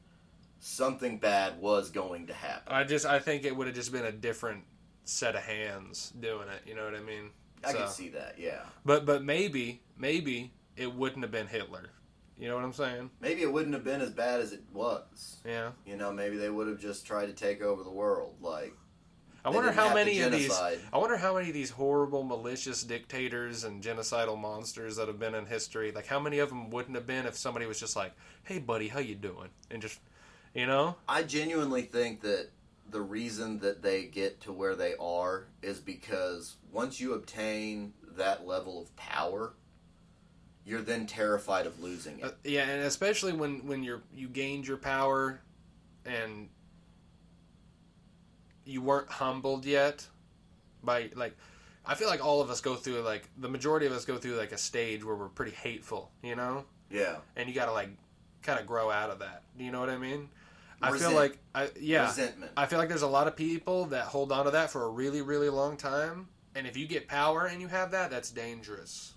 something bad was going to happen. I just I think it would have just been a different set of hands doing it. You know what I mean? I So- can see that. Yeah, But but maybe maybe it wouldn't have been Hitler. You know what I'm saying? maybe it wouldn't have been as bad as it was. Yeah. You know, maybe they would have just tried to take over the world. Like, I wonder how many of these. I wonder how many of these horrible, malicious dictators and genocidal monsters that have been in history. Like how many of them wouldn't have been if somebody was just like, "Hey, buddy, how you doing?" and just, you know, I genuinely think that the reason that they get to where they are is because once you obtain that level of power, you're then terrified of losing it. Uh, yeah, and especially when when you're you gained your power, and you weren't humbled yet by like. I feel like all of us go through like the majority of us go through like a stage where we're pretty hateful, you know. yeah, and you got to like kind of grow out of that. Do you know what I mean? I feel like I yeah, resentment. I feel like there's a lot of people that hold on to that for a really really long time, and if you get power and you have that, that's dangerous.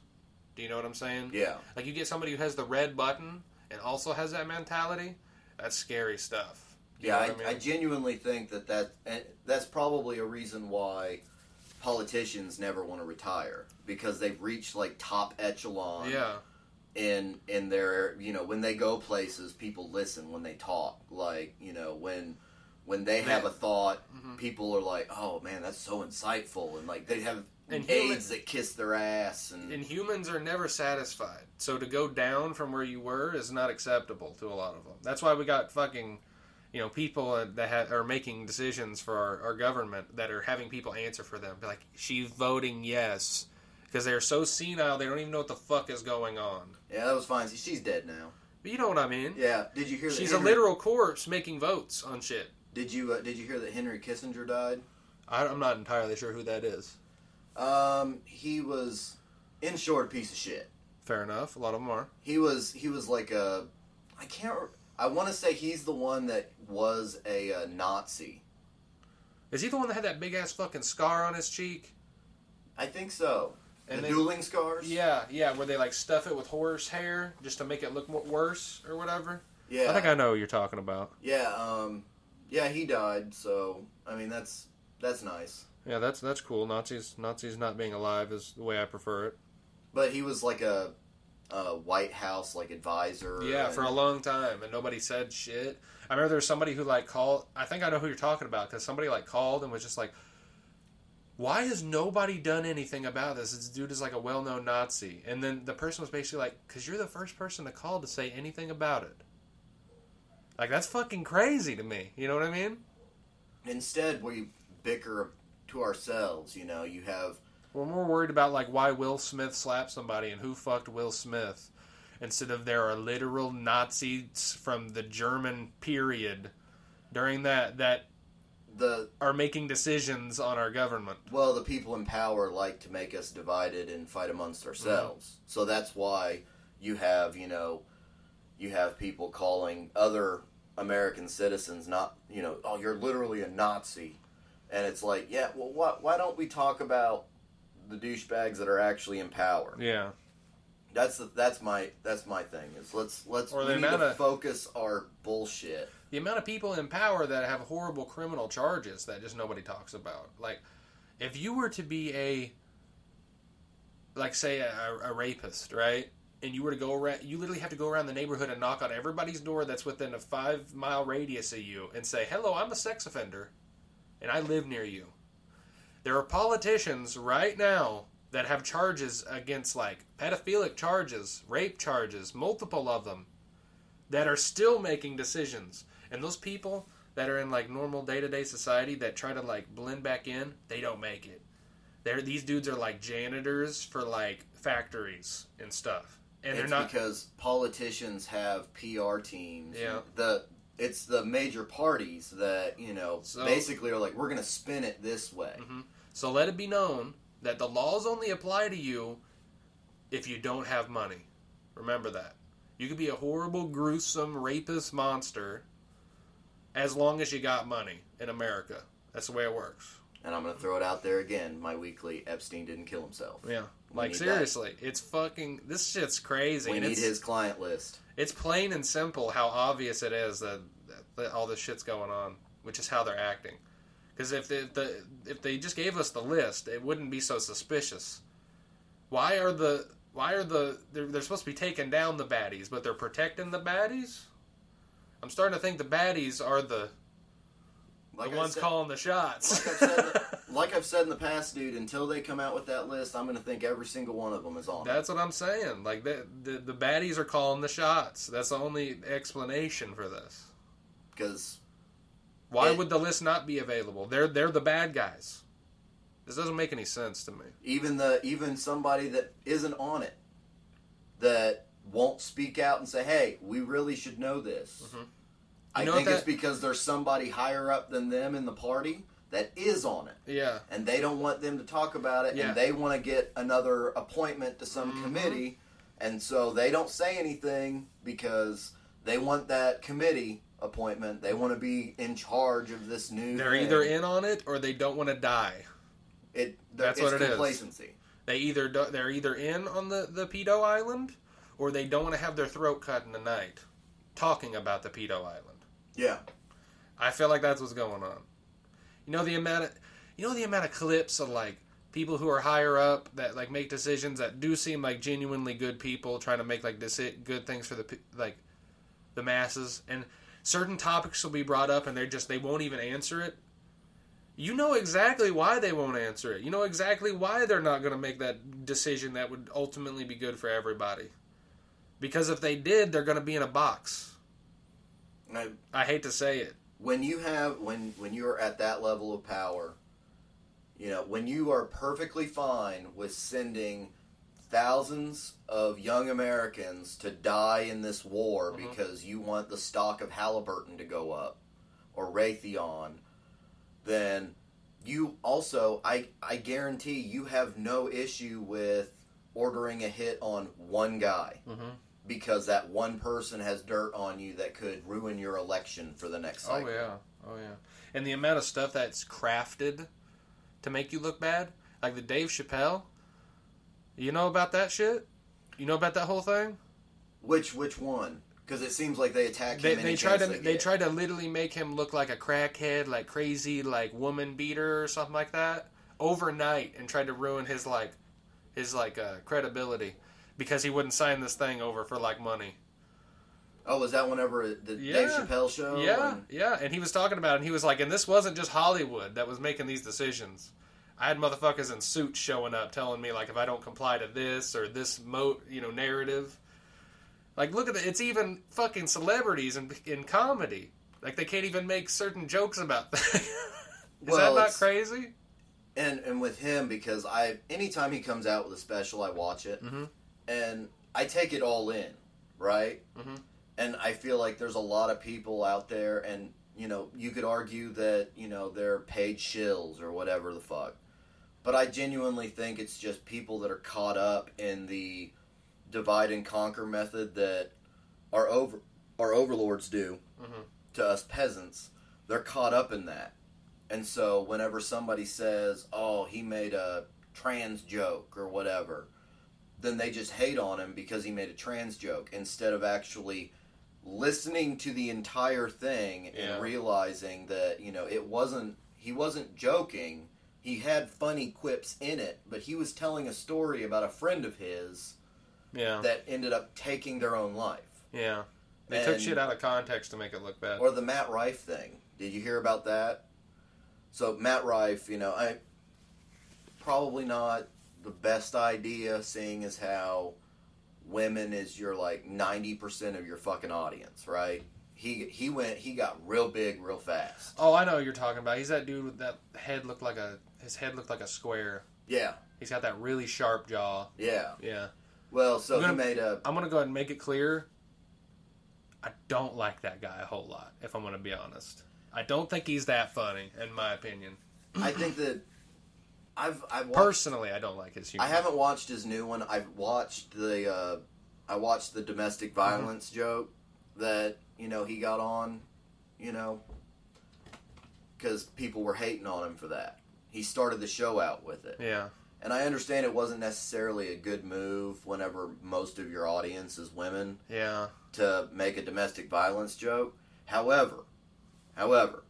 Do you know what I'm saying? yeah, Like you get somebody who has the red button and also has that mentality, That's scary stuff. You Yeah, know I, what I, genuinely think that, that that's probably a reason why politicians never want to retire because they've reached like top echelon yeah. in in their you know when they go places people listen when they talk like you know when when they have a thought Mm-hmm. people are like oh man that's so insightful and like they have And aides that kiss their ass and, And humans are never satisfied. So to go down from where you were is not acceptable to a lot of them. That's why we got fucking, you know, people that ha- are making decisions for our, our government that are having people answer for them. Like, she's voting yes. Because they're so senile, they don't even know what the fuck is going on. yeah that was fine she's dead now But you know what I mean? yeah did you hear that She's a literal corpse making votes on shit. did you uh, did you hear that Henry Kissinger died I, I'm not entirely sure who that is. um he was in short a piece of shit Fair enough. A lot of them are. He was he was like a I can't I want to say he's the one that was a, uh Nazi. Is he the one that had that big ass fucking scar on his cheek? I think so. And the they- dueling scars. Yeah, yeah, where they like stuff it with horse hair just to make it look worse or whatever. yeah, I think I know what you're talking about. yeah, um, yeah. He died. So I mean, that's that's nice. Yeah, that's that's cool. Nazis Nazis not being alive is the way I prefer it. But he was like a, a White House like advisor. Yeah, and- for a long time, and nobody said shit. I remember there was somebody who like called. I think I know who you're talking about because somebody like called and was just like, "Why has nobody done anything about this? This dude is like a well-known Nazi." And then the person was basically like, "Cause you're the first person to call to say anything about it." Like that's fucking crazy to me. You know what I mean? Instead, we bicker to ourselves. You know, you have We're more worried about like why Will Smith slapped somebody and who fucked Will Smith, instead of there are literal Nazis from the German period during that that the are making decisions on our government. well, the people in power like to make us divided and fight amongst ourselves. Mm-hmm. So that's why you have, you know, you have people calling other American citizens not, you know, oh, you're literally a Nazi. And it's like, yeah, well, why, why don't we talk about the douchebags that are actually in power? Yeah, That's the, that's my that's my thing. Is let's let's Or we the need to of- focus our bullshit. the amount of people in power that have horrible criminal charges that just nobody talks about. Like, if you were to be a, like, say a, a rapist, right? And you were to go around, you literally have to go around the neighborhood and knock on everybody's door that's within a five mile radius of you and say, "Hello, I'm a sex offender, and I live near you." There are politicians right now that have charges against like pedophilic charges, rape charges, multiple of them, that are still making decisions. And those people that are in like normal day to day society that try to like blend back in, they don't make it. They're these dudes are like janitors for like factories and stuff. And it's they're not because politicians have PR teams. Yeah. The it's the major parties that you know So- basically are like we're gonna spin it this way. Mhm. So let it be known that the laws only apply to you if you don't have money. Remember that. You could be a horrible, gruesome, rapist monster as long as you got money in America. That's the way it works. And I'm gonna throw it out there again. My weekly Epstein didn't kill himself. Yeah. We Like need that. seriously, it's fucking this shit's crazy. We and need it's, his client list. it's plain and simple how obvious it is that, that all this shit's going on, which is how they're acting. Because if they, the if they just gave us the list, it wouldn't be so suspicious. Why are the why are the they're, they're supposed to be taking down the baddies, but they're protecting the baddies? I'm starting to think the baddies are the Like the I ones said, calling the shots. Like I've, said, (laughs) like I've said in the past, dude. Until they come out with that list, I'm gonna think every single one of them is on. it. That's what I'm saying. Like the, the the baddies are calling the shots. That's the only explanation for this. because Why It- would the list not be available? They're they're the bad guys. This doesn't make any sense to me. even the even somebody that isn't on it that won't speak out and say, "Hey, we really should know this." Mhm. I know think what it's because there's somebody higher up than them in the party that is on it, Yeah, and they don't want them to talk about it, Yeah. and they want to get another appointment to some Mhm. committee, and so they don't say anything because they want that committee appointment. They want to be in charge of this new. they're thing. either in on it or they don't want to die. It. That's it's what it is. complacency. They either do, they're either in on the the pedo island or they don't want to have their throat cut in the night. talking about the pedo island. Yeah. I feel like that's what's going on. You know the amount of you know the amount of clips of like people who are higher up that like make decisions that do seem like genuinely good people trying to make like deci- good things for the like the masses and certain topics will be brought up and they just they won't even answer it. You know exactly why they won't answer it. You know exactly why they're not going to make that decision that would ultimately be good for everybody. Because if they did, they're going to be in a box. I, I hate to say it. when you have when when you're at that level of power you know when you are perfectly fine with sending thousands of young americans to die in this war mm-hmm. because you want the stock of halliburton to go up or raytheon then you also i i guarantee you have no issue with ordering a hit on one guy mm-hmm. because that one person has dirt on you that could ruin your election for the next oh, cycle. Oh yeah, oh yeah. And the amount of stuff that's crafted to make you look bad, like the Dave Chappelle. You know about that shit? You know about that whole thing? Which which one? Because it seems like they attack They him. any they try to chance they get. try to literally make him look like a crackhead, like crazy, like woman beater or something like that overnight, and tried to ruin his like his like uh, credibility because he wouldn't sign this thing over for like money. Oh, was that whenever the Dave Yeah. Chappelle show? Yeah, And- yeah. And he was talking about it, and he was like, and this wasn't just Hollywood that was making these decisions. I had motherfuckers in suits showing up telling me, like, if I don't comply to this or this, mo- you know, narrative. Like, look at it. It's even fucking celebrities in, in comedy. Like, they can't even make certain jokes about (laughs) that. Is Well, that not crazy? and and with him because I anytime he comes out with a special, I watch it, Mhm. and I take it all in, right? Mhm. And I feel like there's a lot of people out there, and you know, you could argue that you know they're paid shills or whatever the fuck, but I genuinely think it's just people that are caught up in the divide and conquer method that our over our overlords do Mhm. to us peasants. They're caught up in that. And so whenever somebody says, "Oh, he made a trans joke or whatever," then they just hate on him because he made a trans joke instead of actually listening to the entire thing Yeah. and realizing that, you know, it wasn't he wasn't joking. He had funny quips in it, but he was telling a story about a friend of his Yeah. that ended up taking their own life. yeah. They took shit out of context to make it look bad. Or the Matt Rife thing. Did you hear about that? So Matt Rife, you know, I probably not the best idea, seeing as how women is your like ninety percent of your fucking audience, right? He he went he got real big real fast. oh, I know what you're talking about. He's that dude with that head looked like a his head looked like a square. Yeah, He's got that really sharp jaw. yeah. Yeah. Well, so I'm he gonna- made a I'm gonna go ahead and make it clear. I don't like that guy a whole lot, if I'm gonna be honest. I don't think he's that funny, in my opinion. I think that I've I've watched, Personally, I don't like his humor. I haven't watched his new one. I've watched the uh, I watched the domestic violence joke that you know he got on, you know, because people were hating on him for that. He started the show out with it, Yeah. and I understand it wasn't necessarily a good move whenever most of your audience is women Yeah. to make a domestic violence joke. However, however,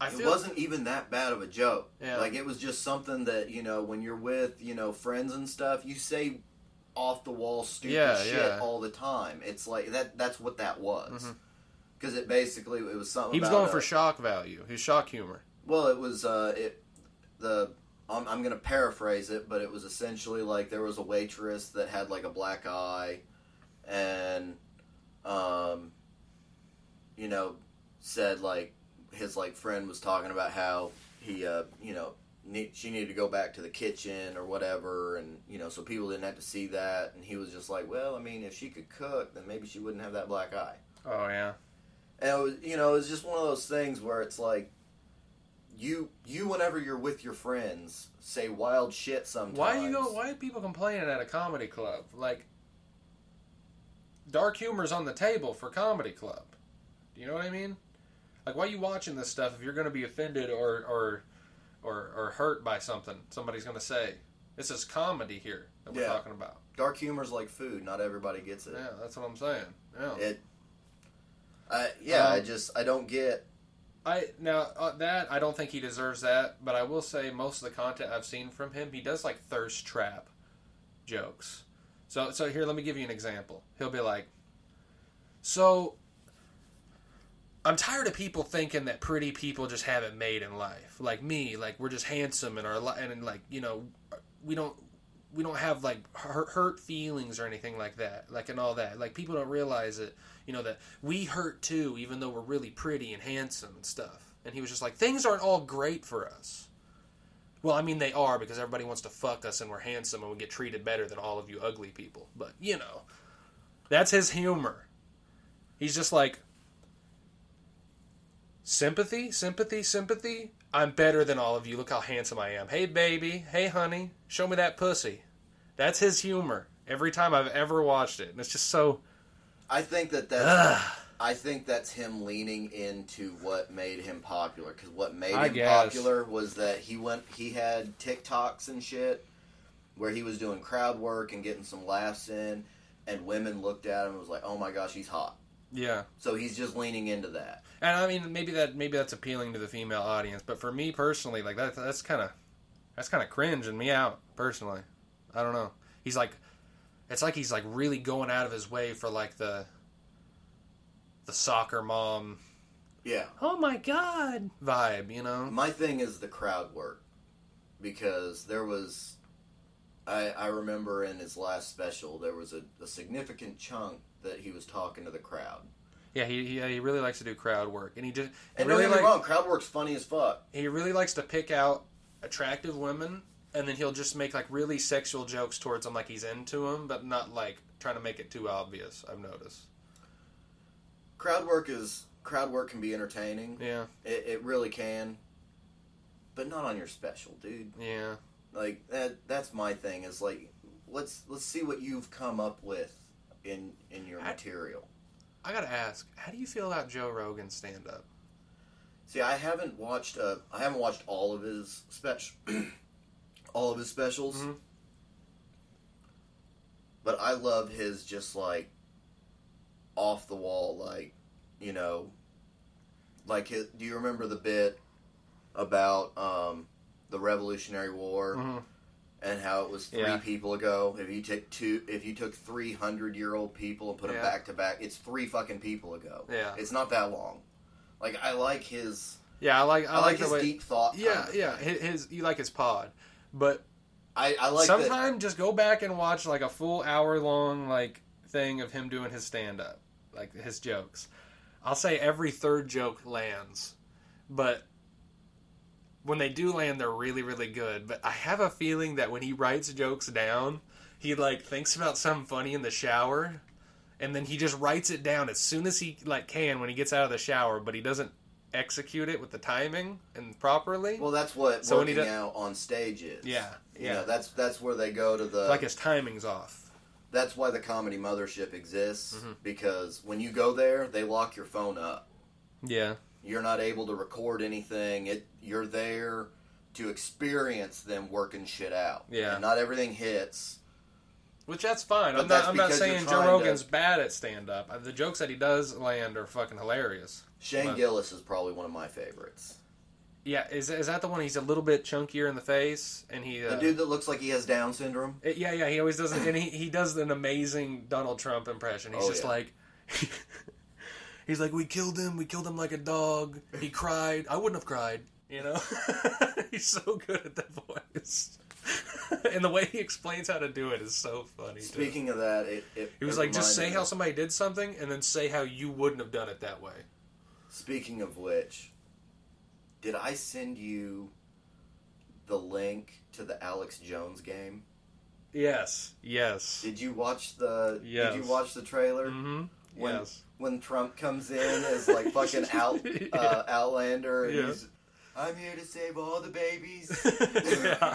I it wasn't even that bad of a joke. Yeah. Like it was just something that you know when you're with you know friends and stuff, you say off the wall stupid Yeah, shit yeah. all the time. It's like that. That's what that was. Mhm. Because it basically it was something. he was going a- for shock value. His shock humor. Well, it was uh, it the. I'm, I'm going to paraphrase it, but it was essentially like there was a waitress that had like a black eye, and um, you know, said like his like friend was talking about how he uh, you know need, she needed to go back to the kitchen or whatever, and you know, so people didn't have to see that, and he was just like, well, I mean, if she could cook, then maybe she wouldn't have that black eye. Oh yeah. And it was, you know, it was just one of those things where it's like, you, you, whenever you're with your friends, say wild shit sometimes. Why you go? Why are people complaining at a comedy club? Like, dark humor's on the table for comedy club. Do you know what I mean? Like, why are you watching this stuff if you're going to be offended or or or or hurt by something somebody's going to say? This is comedy here that we're Yeah. talking about. Dark humor's like food. Not everybody gets it. Yeah, that's what I'm saying. Yeah. It. I yeah. I Um, just I don't get. I now uh, that I don't think he deserves that, but I will say most of the content I've seen from him, he does like thirst trap jokes. So so here, let me give you an example. He'll be like, "So I'm tired of people thinking that pretty people just have it made in life, like me, like we're just handsome and our li- and like you know we don't." We don't have like hurt, hurt feelings or anything like that, like and all that. Like people don't realize it, you know, that we hurt too, even though we're really pretty and handsome and stuff. And he was just like, things aren't all great for us. Well, I mean, they are because everybody wants to fuck us and we're handsome and we get treated better than all of you ugly people. But, you know, that's his humor. He's just like, sympathy, sympathy, sympathy. I'm better than all of you. Look how handsome I am. Hey, baby. Hey, honey. Show me that pussy. That's his humor every time I've ever watched it. And it's just so. I think that that's. I think that's him leaning into what made him popular. Because what made I him guess. popular was that he went. He had TikToks and shit, where he was doing crowd work and getting some laughs in, and women looked at him and was like, "Oh my gosh, he's hot." Yeah. So he's just leaning into that. And I mean, maybe that maybe that's appealing to the female audience, but for me personally, like that that's kind of that's kind of cringing me out personally. I don't know. He's like, it's like he's like really going out of his way for like the the soccer mom. Yeah. Oh my god, vibe. You know? My thing is the crowd work because there was, I I remember in his last special there was a, a significant chunk that he was talking to the crowd. Yeah, he he, he really likes to do crowd work, and he just And really don't get me like wrong, crowd work's funny as fuck. he really likes to pick out attractive women. And then he'll just make like really sexual jokes towards them, like he's into them, but not like trying to make it too obvious. I've noticed. Crowd work is crowd work can be entertaining. Yeah, It, it really can, but not on your special, dude. yeah. Like that that's my thing. Is like let's let's see what you've come up with in in your I- material. I gotta ask, how do you feel about Joe Rogan's stand up? See, I haven't watched. Uh, I haven't watched all of his special, (clears throat) all of his specials. Mhm. But I love his just like off the wall, like you know, like his, do you remember the bit about um, the Revolutionary War Mhm. and how it was three Yeah. people ago? If you take two, if you took three hundred year old people and put them back to back, it's three fucking people ago. Yeah. it's not that long. Like I like his. Yeah, I like I, I, like, the his way. deep thought. yeah, yeah. his you like his pod, but I, I like that. just go back and watch like a full hour long like thing of him doing his stand up, like his jokes. I'll say every third joke lands, but when they do land, they're really really good. But I have a feeling that when he writes jokes down, he like thinks about something funny in the shower. And then he just writes it down as soon as he like can when he gets out of the shower, but he doesn't execute it with the timing and properly. Well, that's what So working does- out on stage is. Yeah, You yeah. know, that's that's where they go to the. like his timing's off. that's why the comedy mothership exists Mm-hmm. because when you go there, they lock your phone up. Yeah. You're not able to record anything. It you're there to experience them working shit out. Yeah. And not everything hits. Which that's fine. But I'm that's not. I'm not saying Joe trying to- Rogan's bad at stand up. The jokes that he does land are fucking hilarious. Shane But- Gillis is probably one of my favorites. Yeah, is is that the one? He's a little bit chunkier in the face, and he. Uh, The dude that looks like he has Down syndrome. it- yeah, yeah, he always does and he he does an amazing Donald Trump impression. He's Oh, just yeah. like. (laughs) He's like, we killed him. We killed him like a dog. He cried. I wouldn't have cried. You know, (laughs) he's so good at that voice, (laughs) and the way he explains how to do it is so funny. too. Speaking of that, it, it He was it like, just say how somebody did something, and then say how you wouldn't have done it that way. Speaking of which, did I send you the link to the Alex Jones game? Yes. Yes. Did you watch the? Yes. Did you watch the trailer? Mm-hmm. When, Yes. When Trump comes in as like fucking (laughs) out uh, Outlander, and Yeah. he's, I'm here to save all the babies. (laughs) yeah.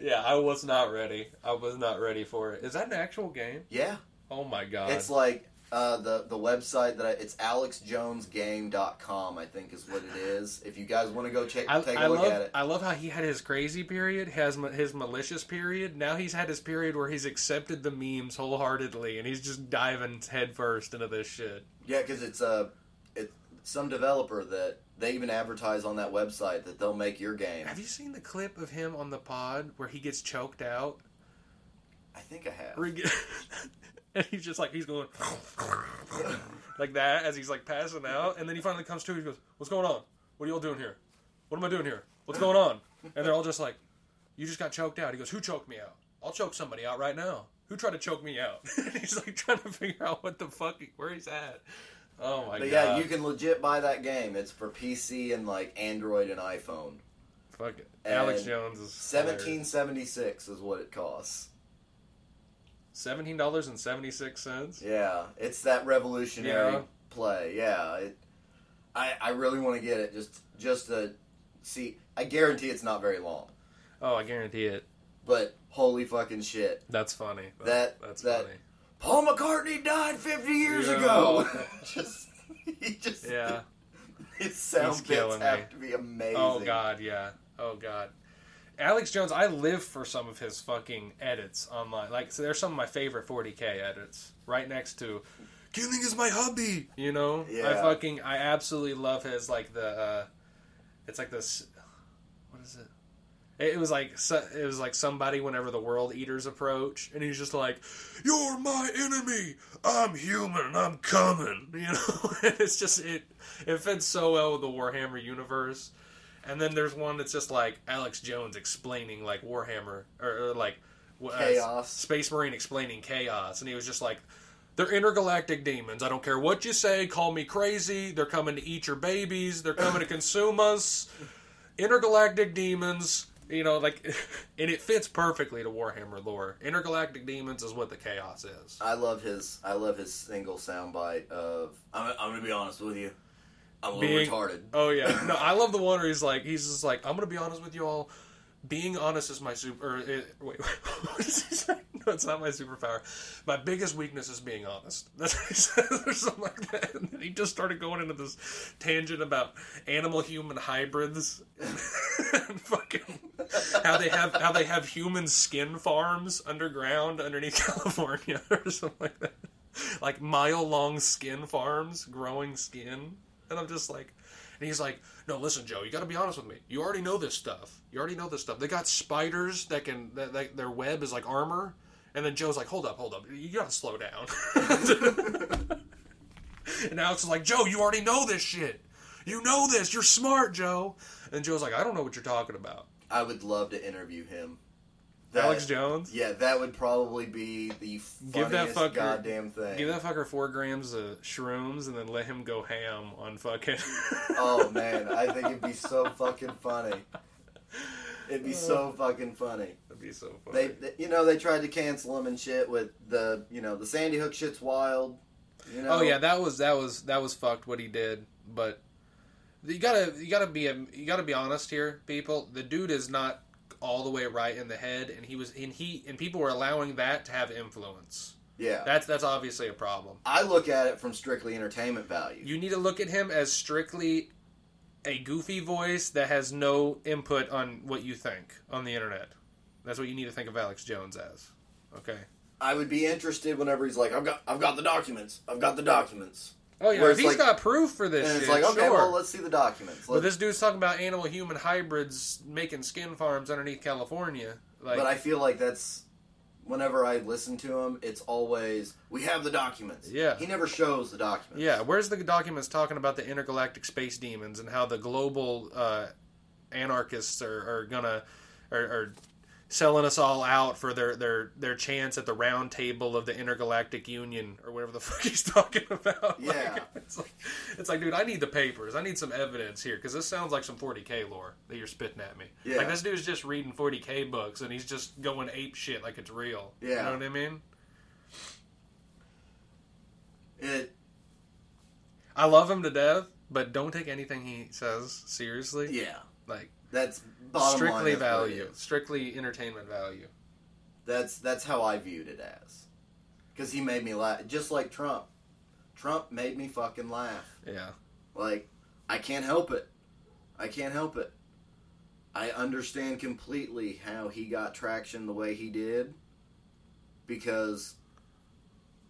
yeah, I was not ready. I was not ready for it. Is that an actual game? yeah, Oh my god. it's like Uh, the the website that I, it's alexjonesgame.com I think is what it is. If you guys want to go check I, take a I look love at it. I love how he had his crazy period, has his malicious period. Now he's had his period where he's accepted the memes wholeheartedly, and he's just diving headfirst into this shit. Yeah, because it's a it's some developer that they even advertise on that website that they'll make your game. Have you seen the clip of him on the pod where he gets choked out? I think I have. (laughs) And he's just like he's going (laughs) like that as he's like passing out, and then he finally comes to. He goes, "What's going on? What are y'all doing here? What am I doing here? What's going on?" And they're all just like, "You just got choked out." He goes, "Who choked me out? I'll choke somebody out right now. Who tried to choke me out?" (laughs) he's like trying to figure out what the fuck where he's at. Oh my But god! yeah, you can legit buy that game. It's for PC and like Android and iPhone. fuck it. And Alex Jones is Seventeen seventy six is what it costs. Seventeen dollars and seventy six cents. Yeah, it's that revolutionary Yeah. play. Yeah, it, I I really want to get it just just to see. I guarantee it's not very long, Oh, I guarantee it. but holy fucking shit! That's funny. That- that's that- funny. Paul McCartney died fifty years Yeah. ago. (laughs) just he just Yeah. his sound He's bits have me. to be oh, amazing. Oh god, yeah. Oh god. Alex Jones, I live for some of his fucking edits online. Like, so there's some of my favorite 40k edits right next to "Killing is my hobby." You know, I fucking, I absolutely love his like the, uh it's like this, what is it? It was like it was like somebody whenever the world eaters approach, and he's just like, "You're my enemy. I'm human. I'm coming." (laughs) You know, (laughs) and it's just it it fits so well with the Warhammer universe. And then there's one that's just like Alex Jones explaining like Warhammer or, or like w- uh, Space Marine explaining chaos, and he was just like. They're intergalactic demons. I don't care what you say. Call me crazy. They're coming to eat your babies. They're coming to (laughs) consume us intergalactic demons you know like (laughs) and it fits perfectly to warhammer lore intergalactic demons is what the chaos is I love his I love his single soundbite of I'm, I'm gonna be honest with you. I'm a little Being- retarded. oh yeah no (laughs) i love the one where he's like he's just like i'm gonna be honest with you all being honest is my super or, it, wait (laughs) what does he say (laughs) no it's not my superpower my biggest weakness is being honest that's what he says or something like that and then he just started going into this tangent about animal human hybrids and fucking how they have how they have human skin farms underground underneath California or something like that. Like mile long skin farms growing skin. And I'm just like and he's like, No, listen, Joe, you gotta be honest with me. You already know this stuff. You already know this stuff. They got spiders that can that, that their web is like armor. And then Joe's like, Hold up, hold up. You gotta slow down. (laughs) and Alex is like, Joe, you already know this shit. You know this. You're smart, Joe. And Joe's like, I don't know what you're talking about. I would love to interview him. Alex Jones? Yeah, that would probably be the funniest Give that fucker- goddamn thing. Give that fucker four grams of shrooms and then let him go ham on fucking. oh (laughs) man, I think it'd be so fucking funny. It'd be so uh, fucking funny. That'd be so funny. They, they- you know, they tried to cancel him and shit with the, you know, the Sandy Hook shit's wild. You oh, know. oh yeah, that was that was that was fucked what he did, but you gotta you gotta be a, you gotta be honest here, people. The dude is not all the way right in the head, and he was and he and people were allowing that to have influence. yeah. That's that's obviously a problem. I look at it from strictly entertainment value. You need to look at him as strictly a goofy voice that has no input on what you think on the internet. That's what you need to think of Alex Jones as. Okay. I would be interested whenever he's like, "I've got, I've got the documents. I've got the documents." Oh yeah, Where if it's he's like- got proof for this And it's shit, like, okay, sure. well, let's see the documents. but this dude's talking about animal human hybrids making skin farms underneath California. Like, but I feel like that's whenever I listen to him, it's always we have the documents. Yeah. he never shows the documents. yeah, where's the documents talking about the intergalactic space demons and how the global uh, anarchists are, are gonna are, are selling us all out for their, their their chance at the round table of the intergalactic union or whatever the (laughs) fuck he's talking about. Yeah. Like, it's like it's like, dude, I need the papers. I need some evidence here because this sounds like some 40k lore that you're spitting at me. Yeah. Like this dude's just reading 40k books and he's just going ape shit like it's real. Yeah, You know what I mean? It I love him to death, but don't take anything he says seriously. yeah. Like That's bottom strictly line, that's what it value, strictly entertainment value. That's that's how I viewed it as. Because he made me laugh, just like Trump. Trump made me fucking laugh. Yeah. Like, I can't help it. I can't help it. I understand completely how he got traction the way he did because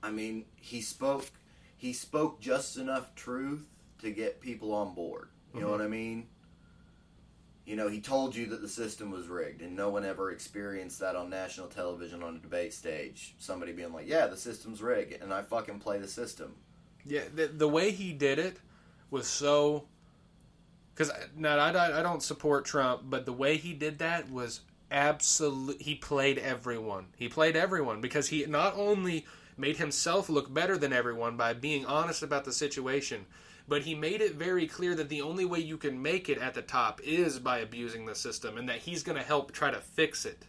I mean, he spoke he spoke just enough truth to get people on board. You know mm-hmm. what I mean? You know, he told you that the system was rigged, and no one ever experienced that on national television on a debate stage. Somebody being like, "Yeah, the system's rigged," and I fucking play the system. Yeah, the, the way he did it was so. Because uh, now I, I I don't support Trump, but the way he did that was absolute. He played everyone. He played everyone because he not only made himself look better than everyone by being honest about the situation, but he made it very clear that the only way you can make it at the top is by abusing the system, and that he's going to help try to fix it.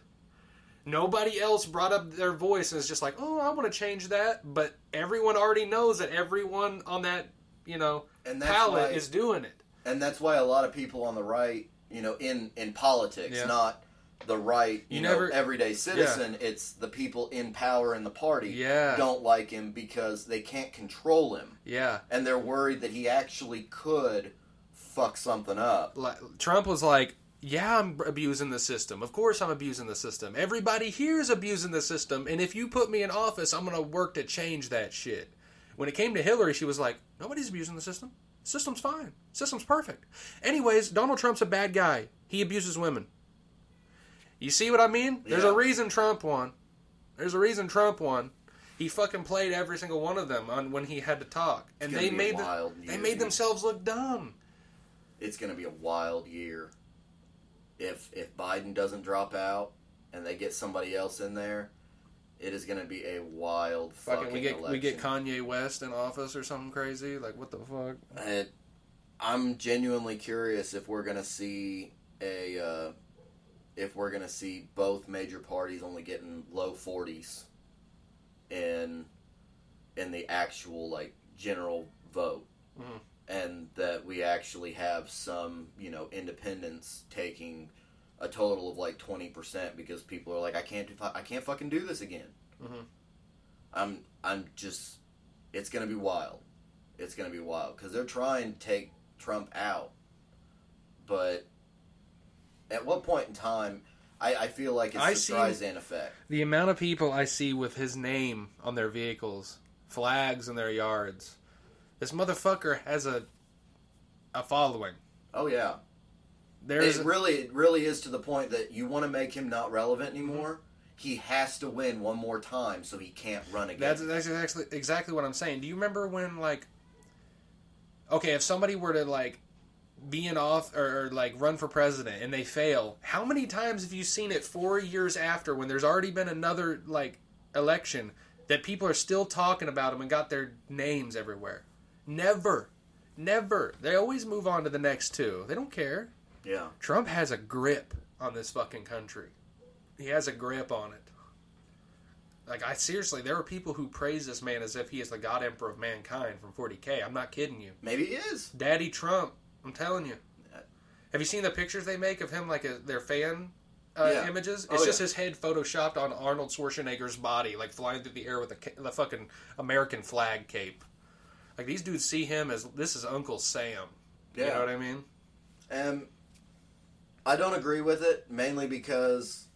Nobody else brought up their voice and is just like, "Oh, I want to change that," but everyone already knows that everyone on that, you know, And palette why- is doing it. and that's why a lot of people on the right, you know, in in politics, Yeah. not the right, you, You know, everyday citizen. It's the people in power in the party Yeah. don't like him because they can't control him, Yeah. and they're worried that he actually could fuck something up. Like, Trump was like, "Yeah, I'm abusing the system. Of course, I'm abusing the system. Everybody here is abusing the system, and if you put me in office, I'm going to work to change that shit." When it came to Hillary, she was like, "Nobody's abusing the system. System's fine. System's perfect." Anyways, Donald Trump's a bad guy. He abuses women. You see what I mean? There's Yeah. a reason Trump won. There's a reason Trump won. He fucking played every single one of them on when he had to talk, and they be a made the- wild they made themselves look dumb. It's going to be a wild year if if Biden doesn't drop out and they get somebody else in there. It is going to be a wild fucking, Fucking, we get election. we get Kanye West in office or something crazy. Like what the fuck? It, I'm genuinely curious if we're gonna see a uh, if we're gonna see both major parties only getting low 40s in in the actual like general vote, Mhm. and that we actually have some you know independents taking a total of like 20 percent because people are like I can't do, I can't fucking do this again. Mhm. I'm I'm just it's gonna be wild. It's gonna be wild because they're trying to take Trump out, but at what point in time? I, I feel like it's I the Streisand effect. The amount of people I see with his name on their vehicles, flags in their yards. This motherfucker has a a following. Oh yeah, There's it really it really is to the point that you want to make him not relevant anymore. He has to win one more time so he can't run again. That's that's exactly exactly what I'm saying. Do you remember when like okay, if somebody were to like be in off or, or like run for president and they fail, how many times have you seen it 4 years after when there's already been another like election that people are still talking about them and got their names everywhere? Never. Never. They always move on to the next two. They don't care. yeah, Trump has a grip on this fucking country. He has a grip on it. Like I seriously, there are people who praise this man as if he is the God Emperor of mankind from 40k. I'm not kidding you, maybe he is. Daddy Trump. I'm telling you. Have you seen the pictures they make of him, like a, their fan uh, Yeah. images? Oh, It's just yeah. his head photoshopped on Arnold Schwarzenegger's body, like flying through the air with a, the fucking American flag cape. Like these dudes see him as this is Uncle Sam. Yeah. You know what I mean? Um, I don't agree with it mainly because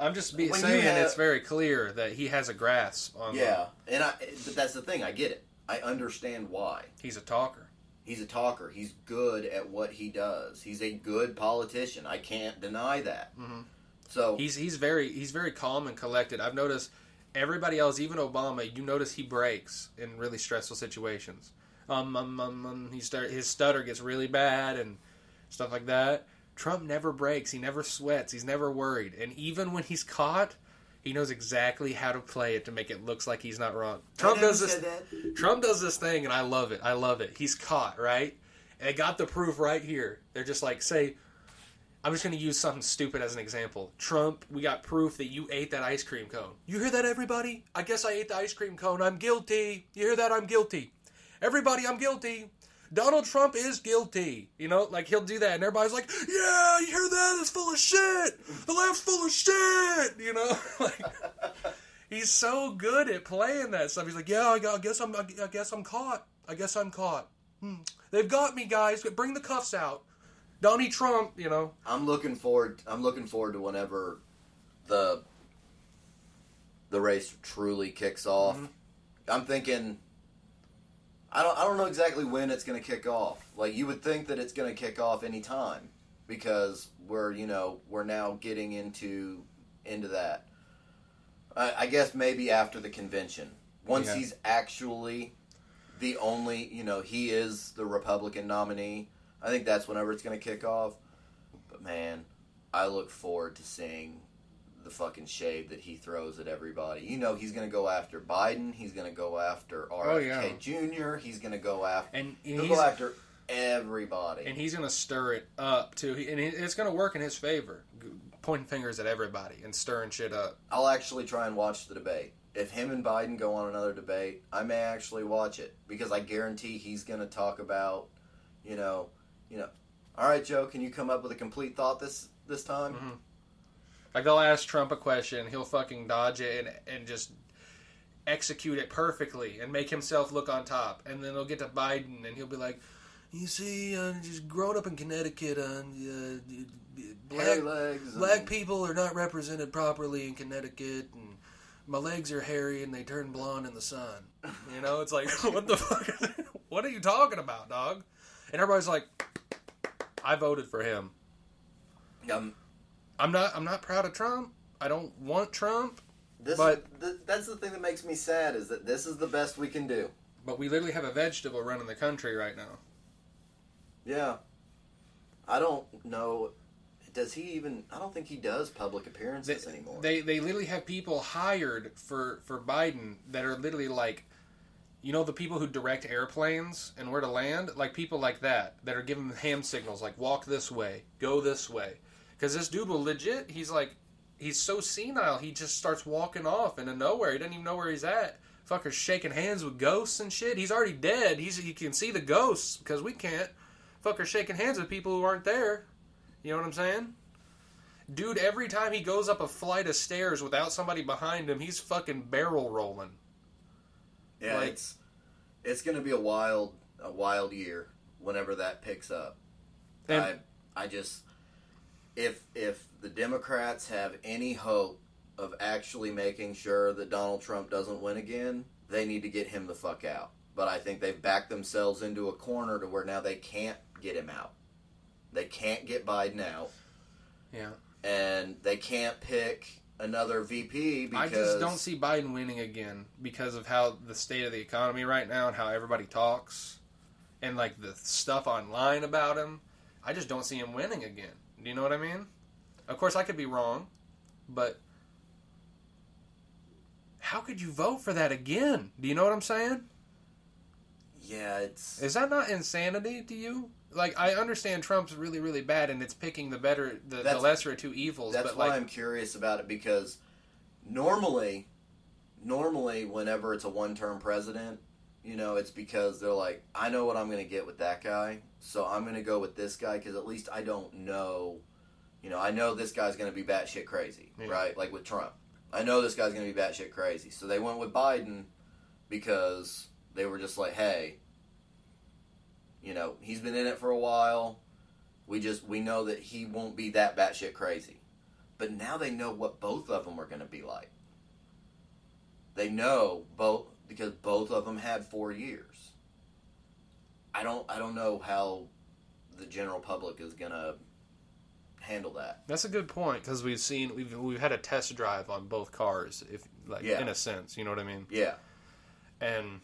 I'm just be saying have- it's very clear that he has a grasp on. yeah, and I but that's the thing. I get it. I understand why. he's a talker. He's a talker. He's good at what he does. He's a good politician. I can't deny that. So He's he's very he's very calm and collected. I've noticed everybody else, even Obama, you notice he breaks in really stressful situations. Um, um, um, um he start his stutter gets really bad and stuff like that. Trump never breaks. He never sweats. He's never worried. And even when he's caught, he knows exactly how to play it to make it looks like he's not wrong. Trump does this. Trump does this thing, and I love it. I love it. He's caught, right? And they got the proof right here. They're just like, say, I'm just going to use something stupid as an example. Trump, we got proof that you ate that ice cream cone. You hear that, everybody? I guess I ate the ice cream cone. I'm guilty. You hear that? I'm guilty. Everybody, I'm guilty. Donald Trump is guilty. You know, like he'll do that, and everybody's like, "Yeah, you hear that? It's full of shit. The left's full of shit." You know, (laughs) like He's so good at playing that stuff. He's like, yeah, I guess I'm, I guess I'm caught. I guess I'm caught. Hmm. They've got me, guys. Bring the cuffs out. Donnie Trump, you know. I'm looking forward. I'm looking forward to whenever the the race truly kicks off. I'm thinking. I don't. I don't know exactly when it's going to kick off. Like you would think that it's going to kick off any time because we're you know we're now getting into into that. I, I guess maybe after the convention, once Yeah. he's actually the only you know he is the Republican nominee. I think that's whenever it's going to kick off. But man, I look forward to seeing the fucking shade that he throws at everybody. You know, he's going to go after Biden. He's going to go after RFK Oh, yeah. Jr. He's going to go after. And he'll go after everybody. and he's going to stir it up, too. He, and it's going to work in his favor. Pointing fingers at everybody and stirring shit up. I'll actually try and watch the debate. If him and Biden go on another debate, I may actually watch it because I guarantee he's going to talk about, you know, you know. All right, Joe, can you come up with a complete thought this this time? Mhm. Like they'll ask Trump a question, he'll fucking dodge it and and just execute it perfectly and make himself look on top. And then they'll get to Biden and he'll be like, "You see, uh, just growing up in Connecticut, uh, uh, black legs. and- black people are not represented properly in Connecticut and." My legs are hairy and they turn blonde in the sun. You know, it's like, (laughs) what the fuck? (laughs) What are you talking about, dog? And everybody's like, I voted for him. Um, I'm not. I'm not proud of Trump. I don't want Trump. this But- th- that's the thing that makes me sad is that this is the best we can do. But we literally have a vegetable running the country right now. Yeah. I don't know. Does he even? I don't think he does public They, appearances anymore. they they literally have people hired for for Biden that are literally like, you know, the people who direct airplanes and where to land, like people like that that are giving hand signals like walk this way, go this way, because this dude will legit. He's like, he's so senile. He just starts walking off into nowhere. He doesn't even know where he's at. Fucker's shaking hands with ghosts and shit. He's already dead. He's he can see the ghosts because we can't. Fucker's shaking hands with people who aren't there. You know what I'm saying? Dude, every time he goes up a flight of stairs without somebody behind him, he's fucking barrel rolling. yeah, like- it's it's going to be a wild a wild year whenever that picks up. And I I just if if the Democrats have any hope of actually making sure that Donald Trump doesn't win again, they need to get him the fuck out. But I think they've backed themselves into a corner to where now they can't get him out. They can't get Biden out, yeah, and they can't pick another VP because I just don't see Biden winning again because of how the state of the economy right now and how everybody talks and like the stuff online about him. I just don't see him winning again. Do you know what I mean? Of course, I could be wrong, but how could you vote for that again? Do you know what I'm saying? Yeah, it's Is that not insanity to you? Like I understand Trump's really really bad and it's picking the better the, the lesser of two evils, That's but why like I'm curious about it because normally, normally, whenever it's a one-term president, you know, it's because they're like, I know what I'm going to get with that guy, so I'm going to go with this guy because at least I don't know, you know, I know this guy's going to be batshit crazy, Yeah. right? Like with Trump, I know this guy's going to be batshit crazy, so they went with Biden because they were just like, hey, you know, he's been in it for a while. We just we know that he won't be that batshit crazy. But now they know what both of them are going to be like. They know both because both of them had four years. I don't I don't know how the general public is going to handle that. that's a good point because we've seen we've we've had a test drive on both cars, if like Yeah. in a sense, you know what I mean? Yeah. And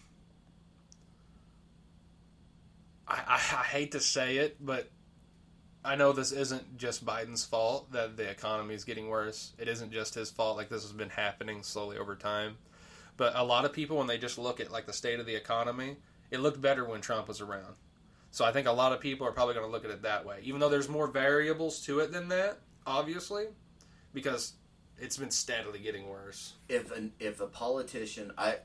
I, I I hate to say it, but I know this isn't just Biden's fault that the economy is getting worse. It isn't just his fault. Like this has been happening slowly over time. But a lot of people, when they just look at like the state of the economy, it looked better when Trump was around. So I think a lot of people are probably going to look at it that way, even though there's more variables to it than that, obviously, because it's been steadily getting worse. If an if a politician I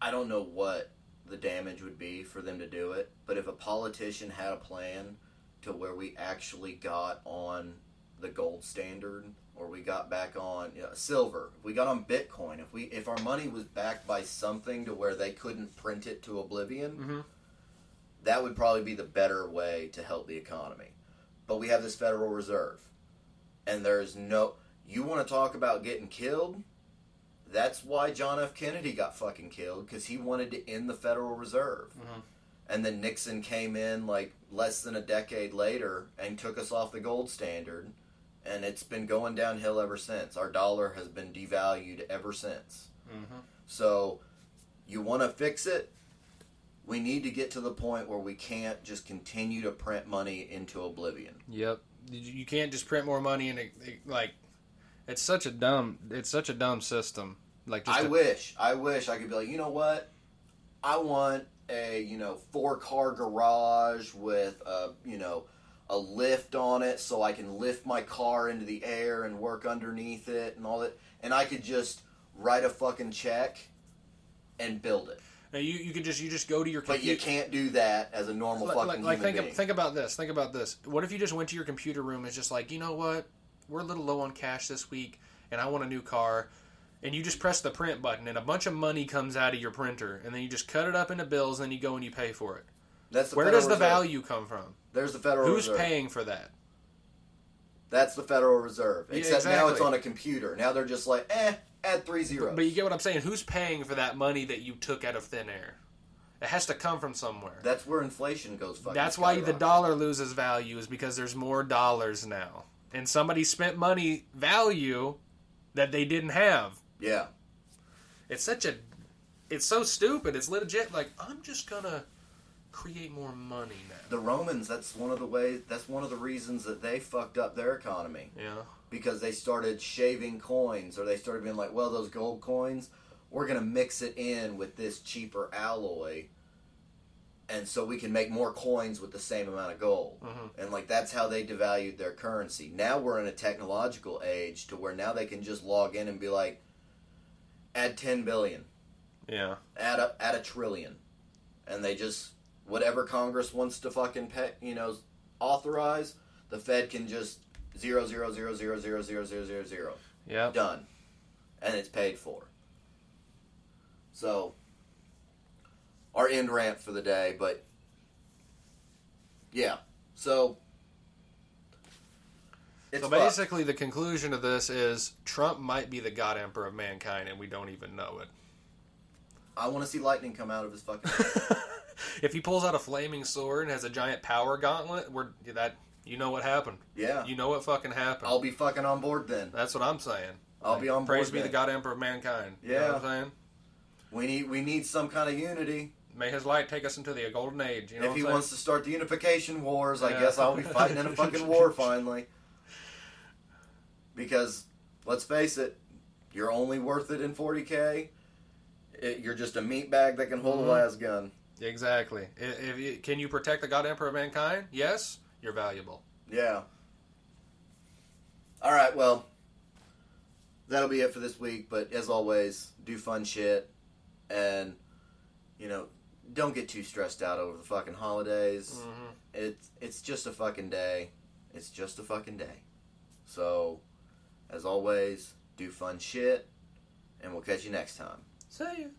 I don't know what the damage would be for them to do it, but if a politician had a plan to where we actually got on the gold standard or we got back on you know, silver, if we got on Bitcoin, if we if our money was backed by something to where they couldn't print it to oblivion, Mhm. that would probably be the better way to help the economy. But we have this Federal Reserve, and there's no. You want to talk about getting killed? That's why John F. Kennedy got fucking killed because he wanted to end the Federal Reserve. Mhm. And then Nixon came in like less than a decade later and took us off the gold standard. And it's been going downhill ever since. Our dollar has been devalued ever since. Mhm. So, you want to fix it? We need to get to the point where we can't just continue to print money into oblivion. Yep. You you can't just print more money and it, it- like it's such a dumb it's such a dumb system. Like just I a- wish, I wish I could be like, you know what? I want a you know four car garage with a you know a lift on it so I can lift my car into the air and work underneath it and all that, and I could just write a fucking check and build it. Now, you you could just you just go to your But you can't do that as a normal like, fucking like, like human think being. think about this. Think about this. What if you just went to your computer room and it's just like, you know what? We're a little low on cash this week, and I want a new car. And you just press the print button, and a bunch of money comes out of your printer, and then you just cut it up into bills, and then you go and you pay for it. That's the Where Federal does the Reserve. value come from? There's the Federal Who's Reserve. paying for that? That's the Federal Reserve. Yeah, Except now it's on a computer. Now they're just like, eh, add three zeros. But you get what I'm saying? Who's paying for that money that you took out of thin air? It has to come from somewhere. That's where inflation goes fucking. That's why the dollar loses value is because there's more dollars now. And somebody spent money value that they didn't have. Yeah. It's such a it's so stupid. It's legit like I'm just to create more money now. The Romans, that's one of the ways that's one of the reasons that they fucked up their economy. Yeah. Because they started shaving coins or they started being like, well, those gold coins, we're gonna mix it in with this cheaper alloy and so we can make more coins with the same amount of gold. Mhm. And like that's how they devalued their currency. Now we're in a technological age to where now they can just log in and be like add 10 billion. Yeah. add a add a trillion, and they just whatever Congress wants to fucking pay, you know, authorize, the Fed can just zero zero zero zero zero zero zero zero zero Yep. done, and it's paid for. So, our end rant for the day, but yeah, so. It's So fucked. basically the conclusion of this is Trump might be the god emperor of mankind and we don't even know it. I want to see lightning come out of his fucking. (laughs) (laughs) if he pulls out a flaming sword and has a giant power gauntlet, we're that you know what happened. Yeah, You know what fucking happened. I'll be fucking on board then. That's what I'm saying. I'll be on board. Praise be the. God Emperor of mankind. You Yeah. know what I'm saying? We need we need some kind of unity. May his light take us into the golden age. You know if what he I'm saying? wants to start the unification wars, I guess I'll be fighting in a fucking war (laughs) finally. Because let's face it, you're only worth it in 40k. It, you're just a meat bag that can hold Mhm. a las gun. Exactly. If, if can you protect the God Emperor of mankind? Yes, you're valuable. Yeah. All right, well, that'll be it for this week. But as always, do fun shit, and you know, don't get too stressed out over the fucking holidays. Mhm. It's it's just a fucking day. It's just a fucking day. So, as always, do fun shit, and we'll catch you next time. See you.